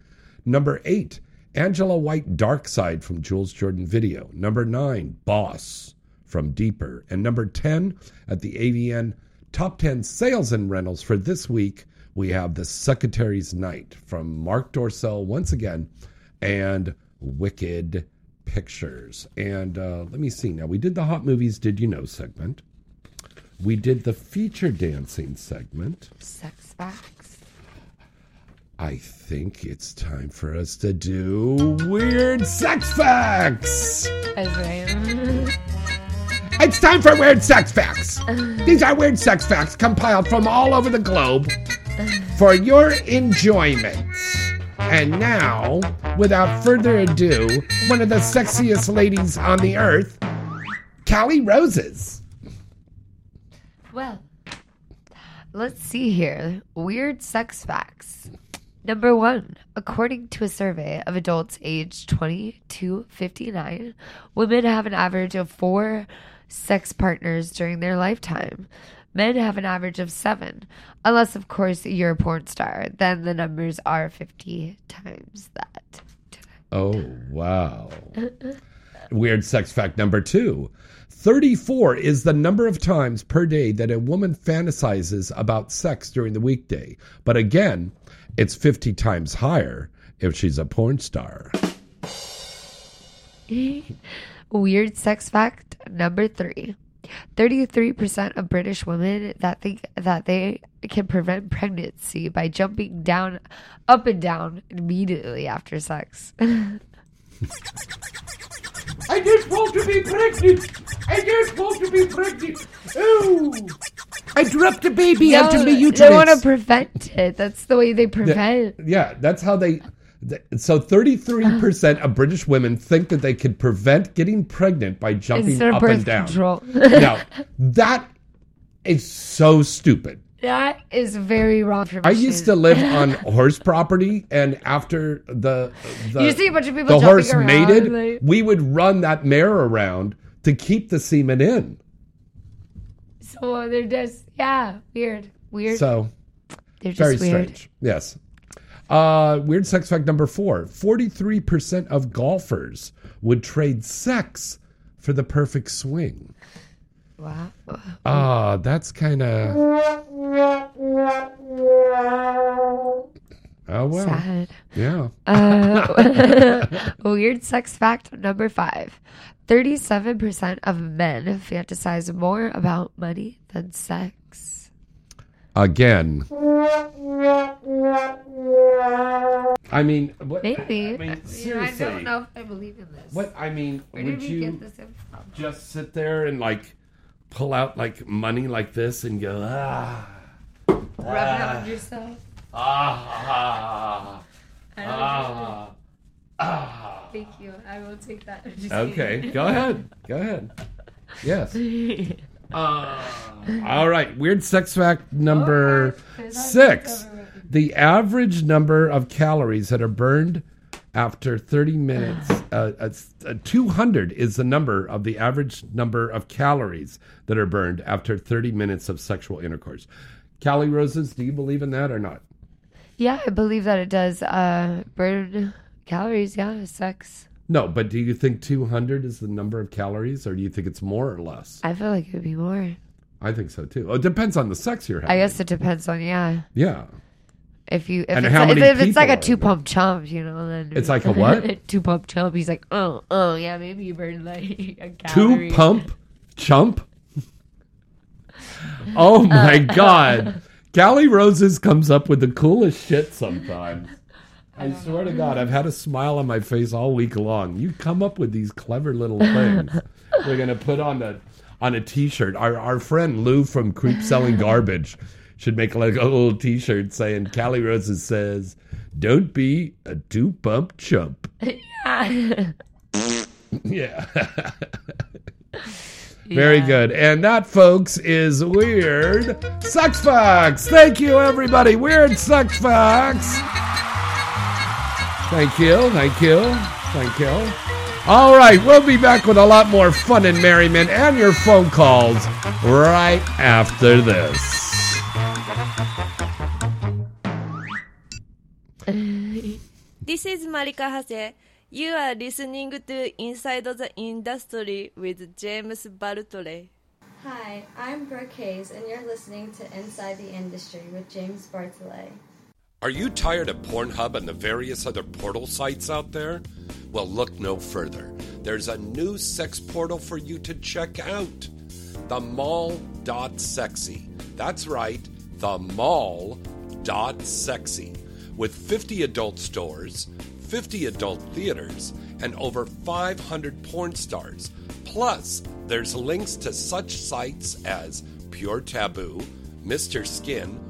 Number eight, Angela White Dark Side from Jules Jordan Video. Number nine, Boss from Deeper. And number 10 at the AVN Top 10 Sales and Rentals for this week, we have The Secretary's Night from Marc Dorcel once again and Wicked Pictures. And uh, let me see now. We did the Hot Movies Did You Know segment. We did the feature dancing segment. Sex facts. I think it's time for us to do weird sex facts. That's right. It's time for weird sex facts. Uh-huh. These are weird sex facts compiled from all over the globe uh-huh. for your enjoyment. And now, without further ado, one of the sexiest ladies on the earth, Kali Roses. Well, let's see here. Weird sex facts. Number one, according to a survey of adults aged 20 to 59, women have an average of four sex partners during their lifetime. Men have an average of seven, unless, of course, you're a porn star. Then the numbers are 50 times that. Oh, wow. Weird sex fact number two 34 is the number of times per day that a woman fantasizes about sex during the weekday. But again, it's 50 times higher if she's a porn star. Weird sex fact number three. 33% of British women that think that they can prevent pregnancy by jumping down, up and down immediately after sex. I just want to be pregnant. I just want to be pregnant. Oh, I dropped a baby No, out of my uterus. They want to prevent it. That's the way they prevent. Yeah, that's how they. So 33% ah. of British women think that they could prevent getting pregnant by jumping up and down. control. now, that is so stupid. That is very wrong. I used to live on horse property, and after the the, You see a bunch of people the horse around, mated, like- we would run that mare around to keep the semen in. So they're just yeah, weird, weird. So they're just very weird. strange. Yes. Uh, weird sex fact number four 43% of golfers would trade sex for the perfect swing. Wow. Ah, that's kind of. Oh, well. Sad. Yeah. Uh, weird sex fact number five. 37% of men fantasize more about money than sex. Again. I mean, what, Maybe. I mean, You know, I don't know if I believe in this. What I mean, Where would did we you get this info? just sit there and like pull out like money like this and go ah, Rub it ah, on yourself. ah, I don't ah, ah. Thank you. I will take that. Just Okay, go ahead. Go ahead. Yes. Uh, all right. Weird sex fact number six. The average number of calories that are burned after 30 minutes, uh, uh, uh, 200 is the number of the average number of calories that are burned after 30 minutes of sexual intercourse. Kali Roses, do you believe in that or not? Yeah, I believe that it does uh, burn calories. Yeah, sex. No, but do you think 200 is the number of calories or do you think it's more or less? I feel like it would be more. I think so too. Oh, it depends on the sex you're having. I guess it depends on yeah. Yeah. If you if, And it's, how if, many if it's like a people are two pump chump, you know, then It's like a what? two pump chump. He's like, oh, oh, yeah, maybe you burn like a Two pump chump. Oh my god. Kali Roses comes up with the coolest shit sometimes. I, swear to God, I've had a smile on my face all week long. You come up with these clever little things. We're gonna put on a on a T-shirt. Our our friend Lou from Creep Selling Garbage should make like a little T-shirt saying Kali Roses says, "Don't be a two pump chump." yeah. Yeah. Very good. And that, folks, is Weird Sex Fox. Thank you, everybody. Weird Sex Facts. Thank you. Thank you. Thank you. All right. We'll be back with a lot more fun and merriment and your phone calls right after this. This is Marika Hase. You are listening to Inside the Industry with James Bartley. Hi, I'm Brooke Hayes, and you're listening to Inside the Industry with James Bartholet. Are you tired of Pornhub and the various other portal sites out there? Well, look no further. There's a new sex portal for you to check out the mall.sexy. That's right, the mall.sexy. with 50 adult stores, 50 adult theaters, and over 500 porn stars. Plus, there's links to such sites as Pure Taboo, Mr. Skin,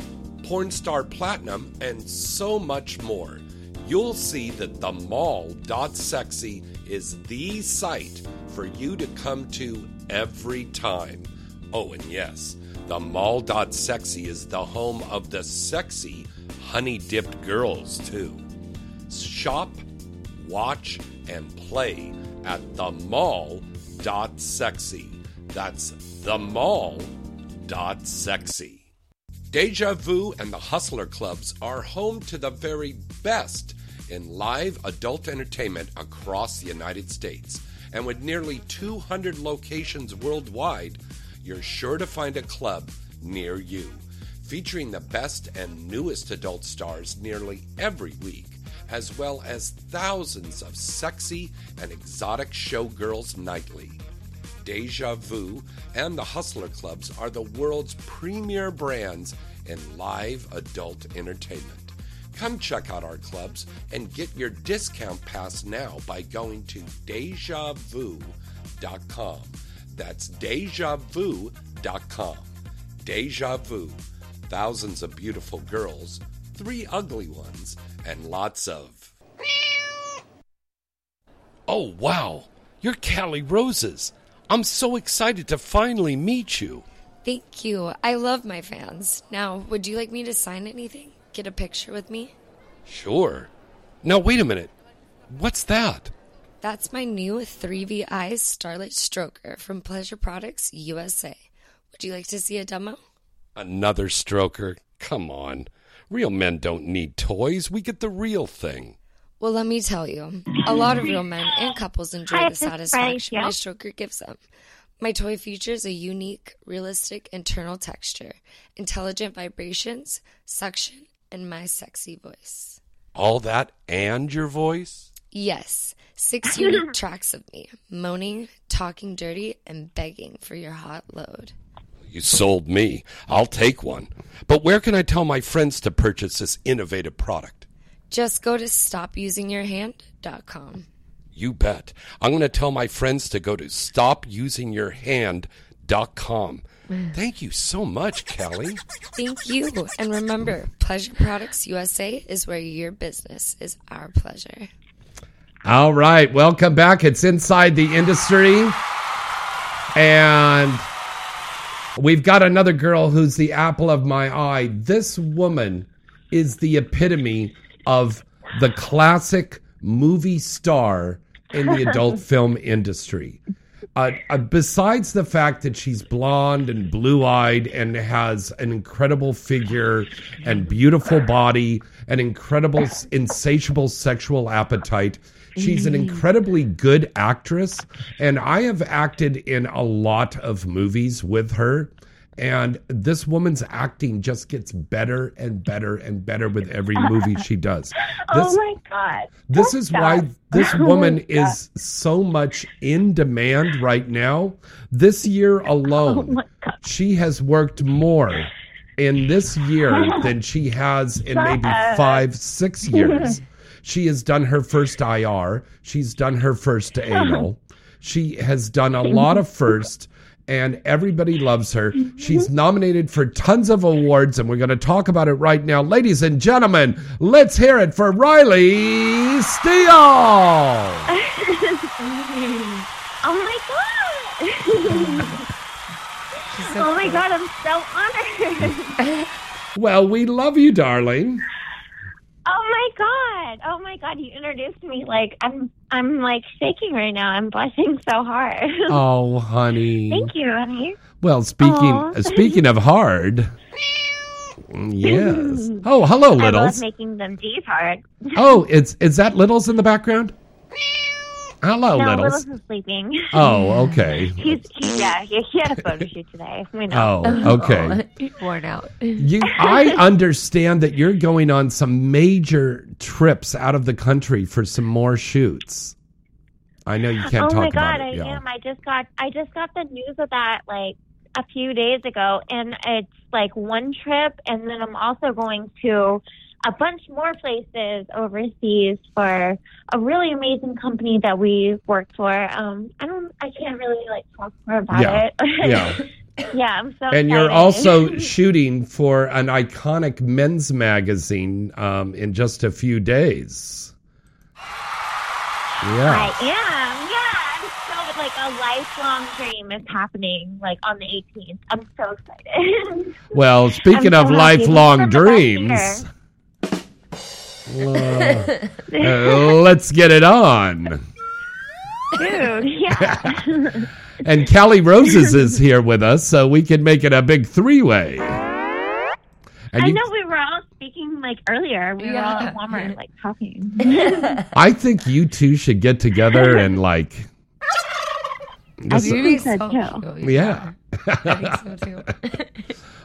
Pornstar Platinum, and so much more. You'll see that the mall.sexy is the site for you to come to every time. Oh, and yes, the mall.sexy is the home of the sexy honey dipped girls, too. Shop, watch, and play at the mall.sexy. That's the mall.sexy. Deja Vu and the Hustler Clubs are home to the very best in live adult entertainment across the United States. And with nearly 200 locations worldwide, you're sure to find a club near you. Featuring the best and newest adult stars nearly every week, as well as thousands of sexy and exotic showgirls nightly. Deja Vu and the Hustler Clubs are the world's premier brands in live adult entertainment. Come check out our clubs and get your discount pass now by going to dejavu.com. That's dejavu.com. Deja Vu. Thousands of beautiful girls, three ugly ones, and lots of. Oh, wow! You're Kali Roses. I'm so excited to finally meet you. Thank you. I love my fans. Now, would you like me to sign anything? Get a picture with me? Sure. Now, wait a minute. What's that? That's my new 3VI Starlight Stroker from Pleasure Products USA. Would you like to see a demo? Another stroker? Come on. Real men don't need toys. We get the real thing. Well, let me tell you, a lot of real men and couples enjoy the satisfaction Friday, my yeah. stroker gives them. My toy features a unique, realistic internal texture, intelligent vibrations, suction, and my sexy voice. All that and your voice? Yes, six unique tracks of me, moaning, talking dirty, and begging for your hot load. You sold me. I'll take one. But where can I tell my friends to purchase this innovative product? Just go to stopusingyourhand.com. You bet. I'm going to tell my friends to go to stopusingyourhand.com. Thank you so much, Kali. Thank you. And remember, Pleasure Products USA is where your business is our pleasure. All right, welcome back. It's Inside the Industry. And we've got another girl who's the apple of my eye. This woman is the epitome of the classic movie star in the adult film industry. Uh, uh, besides the fact that she's blonde and blue eyed and has an incredible figure and beautiful body, an incredible, insatiable sexual appetite, she's an incredibly good actress. And I have acted in a lot of movies with her. And this woman's acting just gets better and better and better with every movie she does. This, oh my god. this Don't is why this Oh woman God. is so much in demand right now. This year Oh alone, she has worked more in this year than she has in maybe five, six years. She has done her first IR. She's done her first anal. She has done a lot of first, and everybody loves her. Mm-hmm. She's nominated for tons of awards, and we're going to talk about it right now. Ladies and gentlemen, let's hear it for Riley Steele. oh my god. oh my god, I'm so honored. Well, we love you, darling. oh my god. Oh my god, you introduced me like I'm I'm like shaking right now. I'm blushing so hard. Oh, honey. Thank you, honey. Well, speaking speaking of hard, yes. Oh, hello, Littles. I love making them D's hard. Oh, it's is that Littles in the background? Hello, no, Littles. Littles is sleeping. Oh, okay. He's, he's yeah, he, he had a photo shoot today. We know. Oh, okay. Oh, Worn out. You, I understand that you're going on some major trips out of the country for some more shoots. I know you can't oh talk my about god, it. I yeah. am. I just got I just got the news of that like a few days ago, and it's like one trip, and then I'm also going to a bunch more places overseas for a really amazing company that we worked for. Um, I don't, I can't really like talk more about Yeah. it. Yeah. yeah, I'm so. and you're also shooting for an iconic men's magazine um, in just a few days. Yeah. I am. Yeah, I'm so like a lifelong dream is happening like on the 18th. I'm so excited. Well, speaking I'm of so lifelong This is the best dreams. Uh, let's get it on. Dude, yeah. And Callie Roses is here with us, so we can make it a big three way. I you- know we were all speaking like earlier. We were all Yeah. at Walmart like talking. I think you two should get together and like. I This- think so too. yeah. I so too.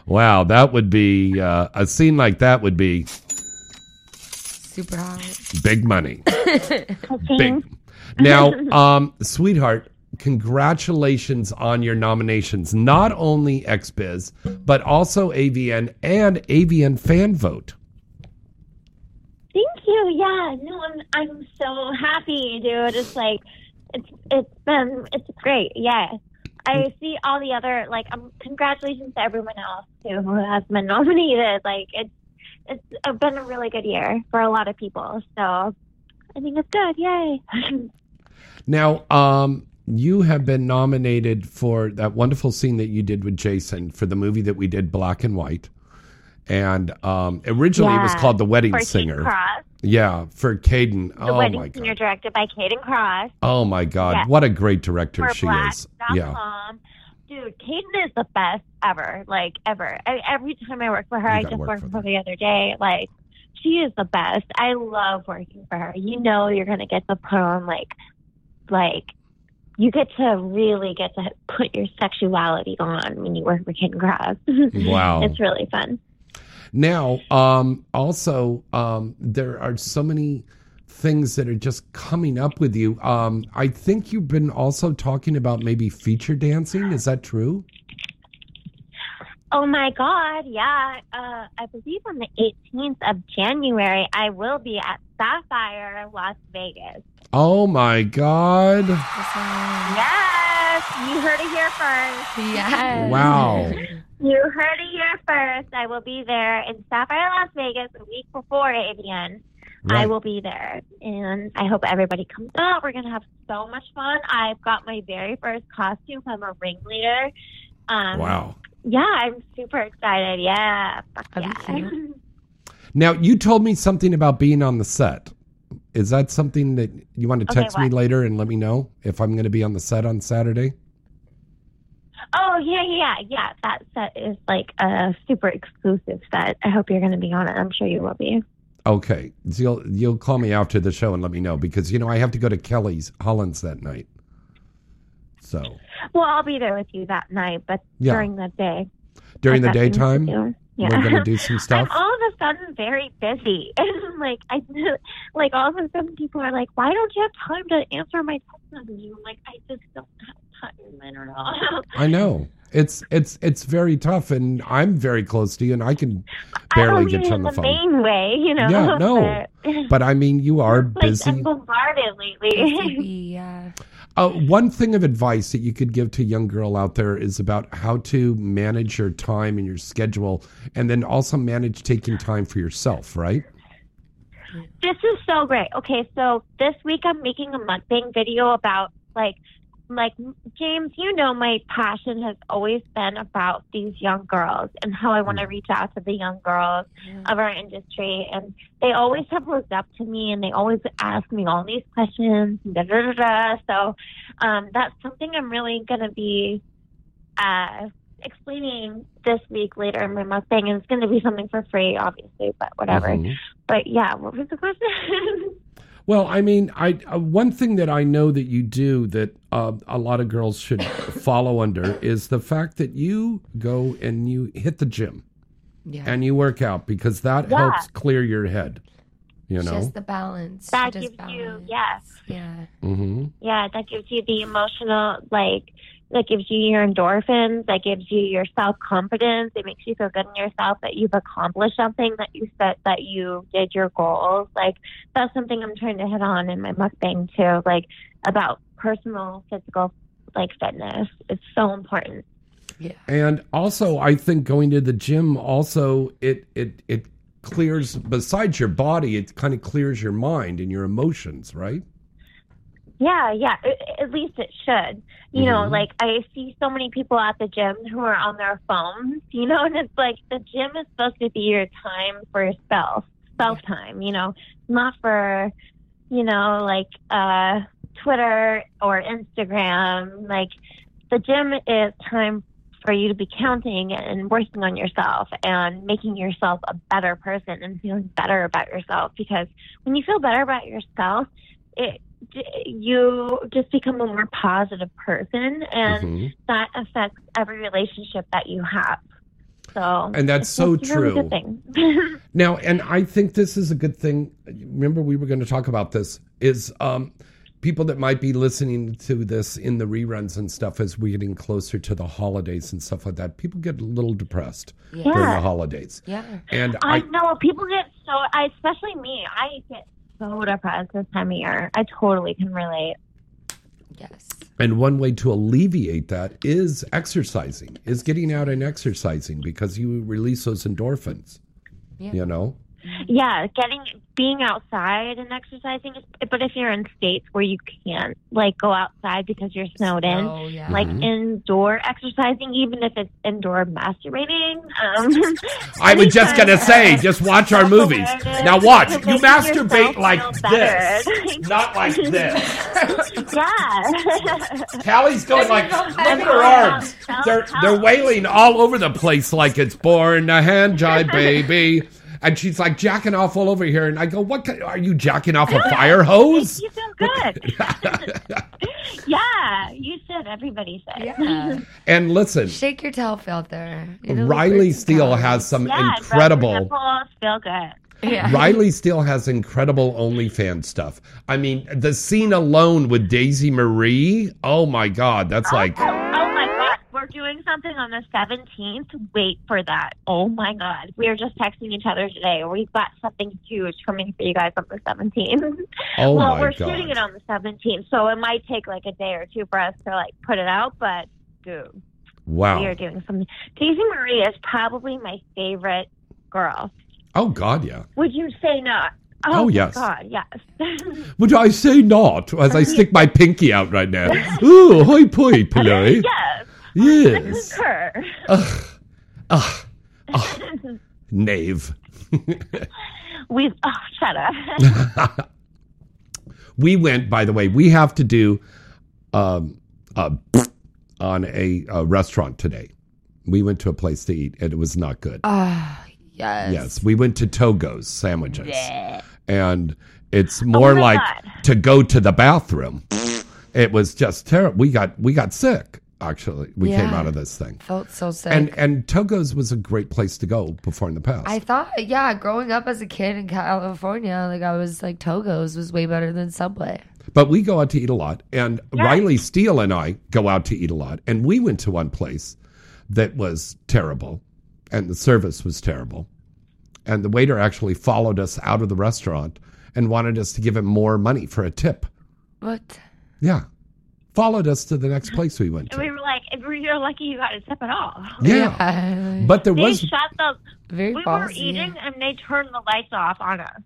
wow, that would be uh, a scene like that would be Super hot. big money. Big. Now, um, sweetheart, congratulations on your nominations. Not only XBiz, but also AVN and AVN Fan Vote. Thank you. Yeah, no, I'm I'm so happy, dude. It's like it's it's been it's great. Yeah. I see all the other like um congratulations to everyone else too who has been nominated. Like it's it's uh, been a really good year for a lot of people. So I think it's good. Yay. Now, um, you have been nominated for that wonderful scene that you did with Jason for the movie that we did, Black and White. And um, originally it was called The Wedding Singer. Kross. Yeah, for Kayden. The oh wedding my god. singer directed by Kayden Kross. Oh my god. Yeah. What a great director for she Black is. Yeah. com. Dude, Kayden is the best ever. Like ever. I, every time I work for her, You I just work worked for for her the other day. Like she is the best. I love working for her. You know, you're gonna get to put on like, like. You get to really get to put your sexuality on when you work for Kayden Kross. Wow. it's really fun. Now, um, also, um, there are so many things that are just coming up with you. Um, I think you've been also talking about maybe feature dancing. Is that true? Oh my God, yeah. Uh, I believe on the 18th of January, I will be at Sapphire, Las Vegas. Oh my God. Yes, you heard it here first. Yes. Wow. You heard it here first. I will be there in Sapphire, Las Vegas, a week before AVN. I will be there, and I hope everybody comes out. We're gonna have so much fun. I've got my very first costume. I'm a ringleader. Um, Wow. Yeah, I'm super excited. Yeah, fuck yeah. Now, you told me something about being on the set. Is that something that you want to Okay, text me later and let me know if I'm going to be on the set on Saturday? Oh yeah, yeah, yeah. That set is like a super exclusive set. I hope you're going to be on it. I'm sure you will be. Okay. So you'll, you'll call me after the show and let me know because, you know, I have to go to Kelly's Hollands that night. So Well, I'll be there with you that night, but Yeah. during the day. during the I've got things to daytime, do. we're going to do some stuff. I'm all of a sudden very busy, and like I, like all of a sudden people are like, "Why don't you have time to answer my text messages?" I'm like, I just don't have time. I don't know. I know. It's it's it's very tough, and I'm very close to you, and I can I barely don't get mean you in on the the phone. main way, you know. Yeah, no. but- But I mean, you are like busy. I'm bombarded lately. yeah. Uh, one thing of advice that you could give to a young girl out there is about how to manage your time and your schedule, and then also manage taking time for yourself. Right? This is so great. Okay, so this week I'm making a mukbang video about like like James, you know my passion has always been about these young girls and how I want to reach out to the young girls of our industry and they always have looked up to me and they always ask me all these questions da da da da. So um that's something I'm really gonna be uh explaining this week later in my mukbang and it's gonna be something for free obviously, but whatever. Mhm. But yeah, what was the question? Well, I mean, I uh, one thing that I know that you do that uh, a lot of girls should follow under is the fact that you go and you hit the gym Yeah. and you work out because that Yeah. helps clear your head. You know. Just the balance. that Just gives you yes. Yeah. hmm Yeah, that gives you the emotional like that gives you your endorphins, that gives you your self confidence. It makes you feel good in yourself that you've accomplished something, that you set, that you did your goals. Like that's something I'm trying to hit on in my mukbang too, like about personal physical like fitness. It's so important. Yeah. And also, I think going to the gym also it it it clears besides your body, it kind of clears your mind and your emotions, right? Yeah, yeah. At least it should. You know, Mhm. like I see so many people at the gym who are on their phones. You know, and it's like the gym is supposed to be your time for yourself, self time. You know, not for, you know, like uh, Twitter or Instagram. Like the gym is time for you to be counting and working on yourself and making yourself a better person and feeling better about yourself. Because when you feel better about yourself, it you just become a more positive person and Mhm. that affects every relationship that you have so And that's so a really true. thing. Now, and I think this is a good thing. Remember, we were going to talk about this. Is um, people that might be listening to this in the reruns and stuff as we're getting closer to the holidays and stuff like that. People get a little depressed Yeah. during the holidays. Yeah. And I I, know people get so I especially me I get so depressed this time of year I totally can relate yes and one way to alleviate that is exercising, is getting out and exercising because you release those endorphins. Yeah. You know. Yeah getting being outside and exercising is but if you're in states where you can't like go outside because you're snowed Snow, in yeah. like Mhm. indoor exercising even if it's indoor masturbating um I was just gonna say, just watch our movies. Now watch. You masturbate like this, not like this. yeah Kali's going like, look at her arms. They're they're wailing all over the place like it's born a hand jive baby. And she's like jacking off all over here, and I go, "What? kind- Are you jacking off a fire hose?" you feel good yeah you should everybody should Yeah. And listen, Shake your tail filter. You know, Riley birds Steele has some yeah rub incredible. your nipples, feel good Yeah. Riley Steele has incredible OnlyFans stuff. I mean, the scene alone with Daisy Marie. Oh my God, that's oh, like. oh, oh my god we're doing something on the 17th wait for that oh my god we were just texting each other today we've got something huge coming for you guys on the 17th Oh well my we're God. shooting it on the 17th so it might take like a day or two for us to like put it out but dude Wow. we are doing something daisy marie is probably my favorite girl Oh God, yeah. would you say not Oh, oh my yes. god yes Would I say not as I stick my pinky out right now? Ooh, hoi poi, play. yes Yes. concur Ugh. Ugh. Ugh. Knave. we've oh shut up we went, by the way, we have to do um, uh, on a, a restaurant today. We went to a place to eat and it was not good. Ah, yes. Yes, we went to Togo's sandwiches. Bleh. And it's more Oh like God. to go to the bathroom. It was just terrible. We got we got sick actually. We came out of this thing. Felt so sick. And and Togo's was a great place to go before in the past. I thought, yeah, growing up as a kid in California, like I was like Togo's was way better than Subway. But we go out to eat a lot. And Riley Steele and I go out to eat a lot. And we went to one place that was terrible. And the service was terrible. And the waiter actually followed us out of the restaurant and wanted us to give him more money for a tip. What? Yeah. Followed us to the next place we went And to. we were like, you're lucky you got a tip at all. Yeah. But there they was shut the. Very we were eating and they turned the lights off on us.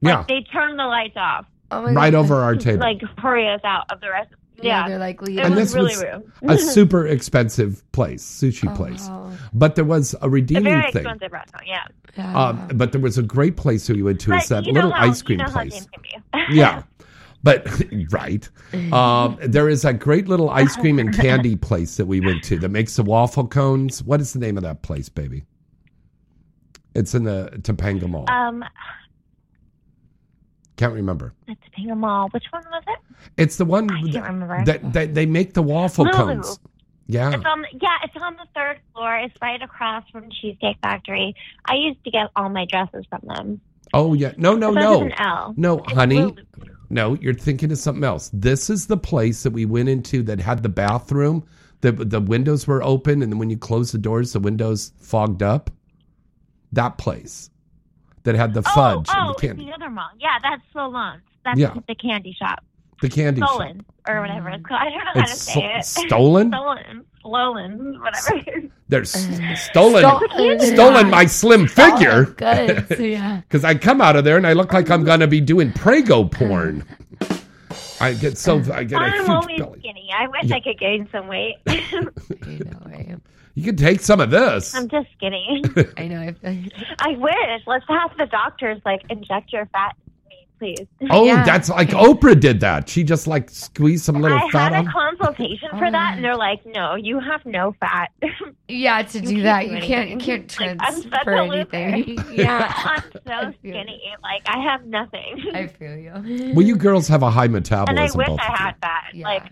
yeah, They turned the lights off. Oh right over our table. Like hurry us out of the rest. Yeah, Yeah, they're like, it and was this really was rude. a super expensive place, sushi place. But there was a redeeming a redeeming very thing. expensive restaurant. Yeah. Um, but there was a great place we went to. It's that little how- ice cream you know place. James can be. yeah. But right, um, there is a great little ice cream and candy place that we went to that makes the waffle cones. What is the name of that place, baby? It's in the Topanga Mall. Um, Can't remember. at Topanga Mall. Which one was it? It's the one I can't that, remember. that, that they make the waffle Lulu. cones. Yeah. It's on. Yeah, it's on the third floor. It's right across from Cheesecake Factory. I used to get all my dresses from them. Oh yeah. No, no, no. No, honey. Lulu. No, you're thinking of something else. This is the place that we went into that had the bathroom The the windows were open, and then when you close the doors, the windows fogged up. That place that had the oh, fudge oh, and oh, the candy, the other mall. Yeah, that's Solon's. That's Yeah. the candy shop. The candy shop. Stolen or whatever it's called. I don't know how It's to say it. stolen? Stolen. Stolen. Whatever. They're stolen, Stolen. stolen my slim figure. Good. yeah. Because I come out of there and I look like I'm um, gonna be doing Prego uh, porn. I get so uh, I get a I'm huge always belly. skinny. I wish Yeah. I could gain some weight. You can take some of this. I'm just skinny. I know. I wish. Let's have the doctors like inject your fat in me, please. Oh, that's like Oprah did that. She just like squeezed some little I fat had on. a consultation for that, and they're like, "No, you have no fat." Yeah, to do can't that, do you can't you can't I'm transfer a loser. anything. yeah. I'm so skinny. Like I have nothing. I feel you. Well, you girls have a high metabolism. and I metabolism. wish both I of you. had that. Like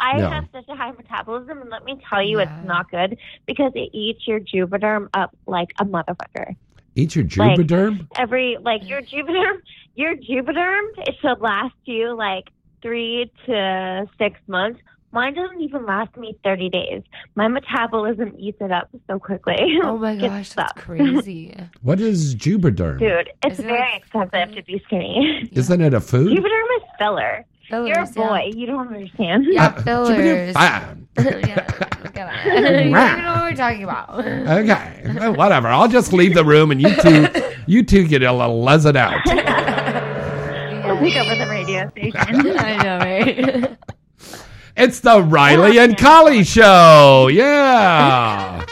I Yeah. have such a high metabolism, and let me tell you, it's not good because it eats your juvederm up like a motherfucker. Eat your Like. Every like your juvederm, your juvederm, it should last you like three to six months. Mine doesn't even last me thirty days. My metabolism eats it up so quickly. Oh my gosh, that's sucks. crazy. What is juvederm? Dude, it's Isn't it very expensive to be skinny. Isn't it a food? Juvederm is filler. You're a Fillers, yeah. boy. You don't understand. Yeah, Uh, fillers. Ah, yeah, look at that. you don't even know what we're talking about. okay, Well, whatever. I'll just leave the room and you two, you two get a little lez it out. I'll take over the radio station. I know, right? It's the Riley and Kali Show. Yeah.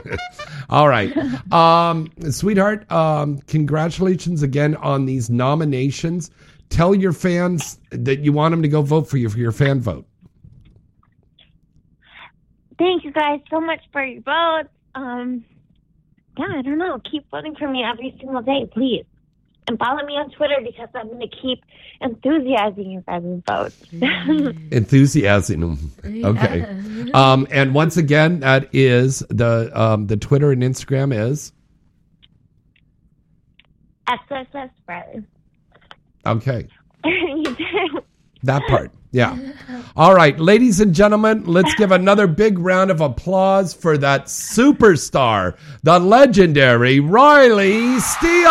All right. Um, sweetheart, um, congratulations again on these nominations. Tell your fans that you want them to go vote for you for your fan vote. Thank you guys so much for your votes. Um, yeah, I don't know. Keep voting for me every single day, please. And follow me on Twitter because I'm going to keep enthusiasing you guys' votes. Enthusiasm. Okay. Um, and once again, that is the um, the Twitter and Instagram is SSS Friday. okay. you do. That part. Yeah. All right, ladies and gentlemen, let's give another big round of applause for that superstar, the legendary Riley Steele.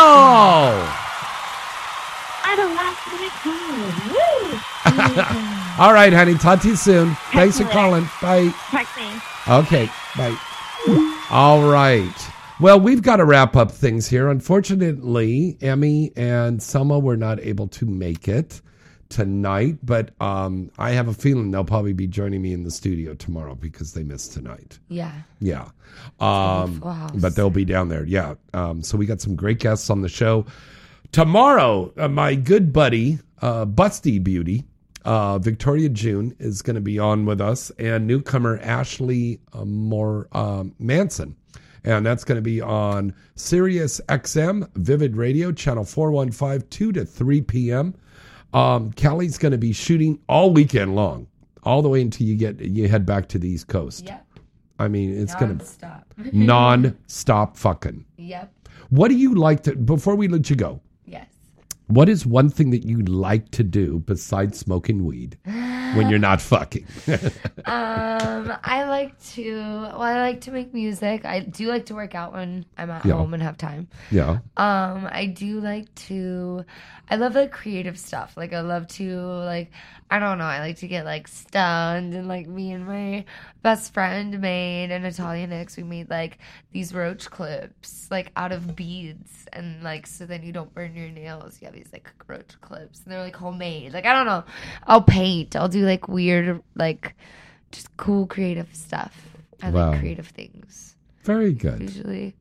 I don't last minute call. Woo! All right, honey. Talk to you soon. Thanks for calling. Bye. Text me. Okay. Bye. All right. Well, we've got to wrap up things here. Unfortunately, Emmy and Selma were not able to make it tonight, but um, I have a feeling they'll probably be joining me in the studio tomorrow because they missed tonight. Yeah. Yeah. Um, but they'll be down there. Yeah. Um, so we got some great guests on the show. Tomorrow, uh, my good buddy, uh, Busty Beauty, uh, Victoria June, is going to be on with us, and newcomer Ashley uh, Moore um, Manson. And that's going to be on Sirius XM, Vivid Radio, channel 4152 to 3 p.m. Um, Kali's going to be shooting all weekend long, all the way until you get you head back to the East Coast. Yep. I mean, it's going to Non-stop. non-stop fucking. Yep. What do you like to before we let you go? What is one thing that you like to do besides smoking weed when you're not fucking? Um, I like to. Well, I like to make music. I do like to work out when I'm at Yeah. home and have time. yeah. Um, I do like to. I love like creative stuff. Like I love to like. I don't know. I like to get like stoned and like me and my best friend made an Italian X. We made like these roach clips like out of beads and like so then you don't burn your nails. You have these like roach clips and they're like homemade. Like I don't know. I'll paint. I'll do like weird like just cool creative stuff. I Wow. like creative things. Very good. Usually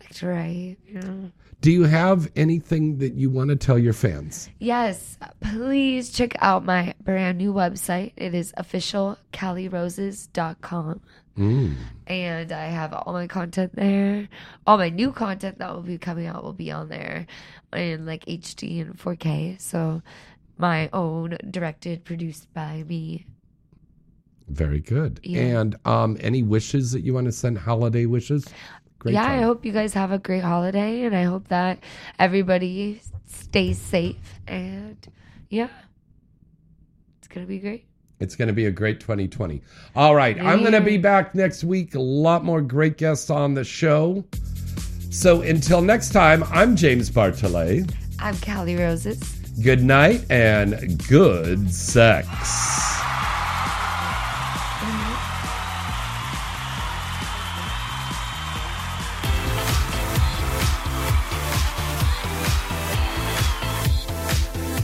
like to write, you know. Do you have anything that you want to tell your fans? Yes, please check out my brand new website. It is officialcallyroses.com. Mm. And I have all my content there. All my new content that will be coming out will be on there in like HD and 4K. So my own, directed, produced by me. Very good. Yeah. And um, any wishes that you want to send? Holiday wishes? Great yeah, time. I hope you guys have a great holiday and I hope that everybody stays safe and yeah. It's going to be great. It's going to be a great 2020. All right. I'm going to be back next week. A lot more great guests on the show. So until next time, I'm James Bartholet. I'm Kali Roses. Good night and good sex.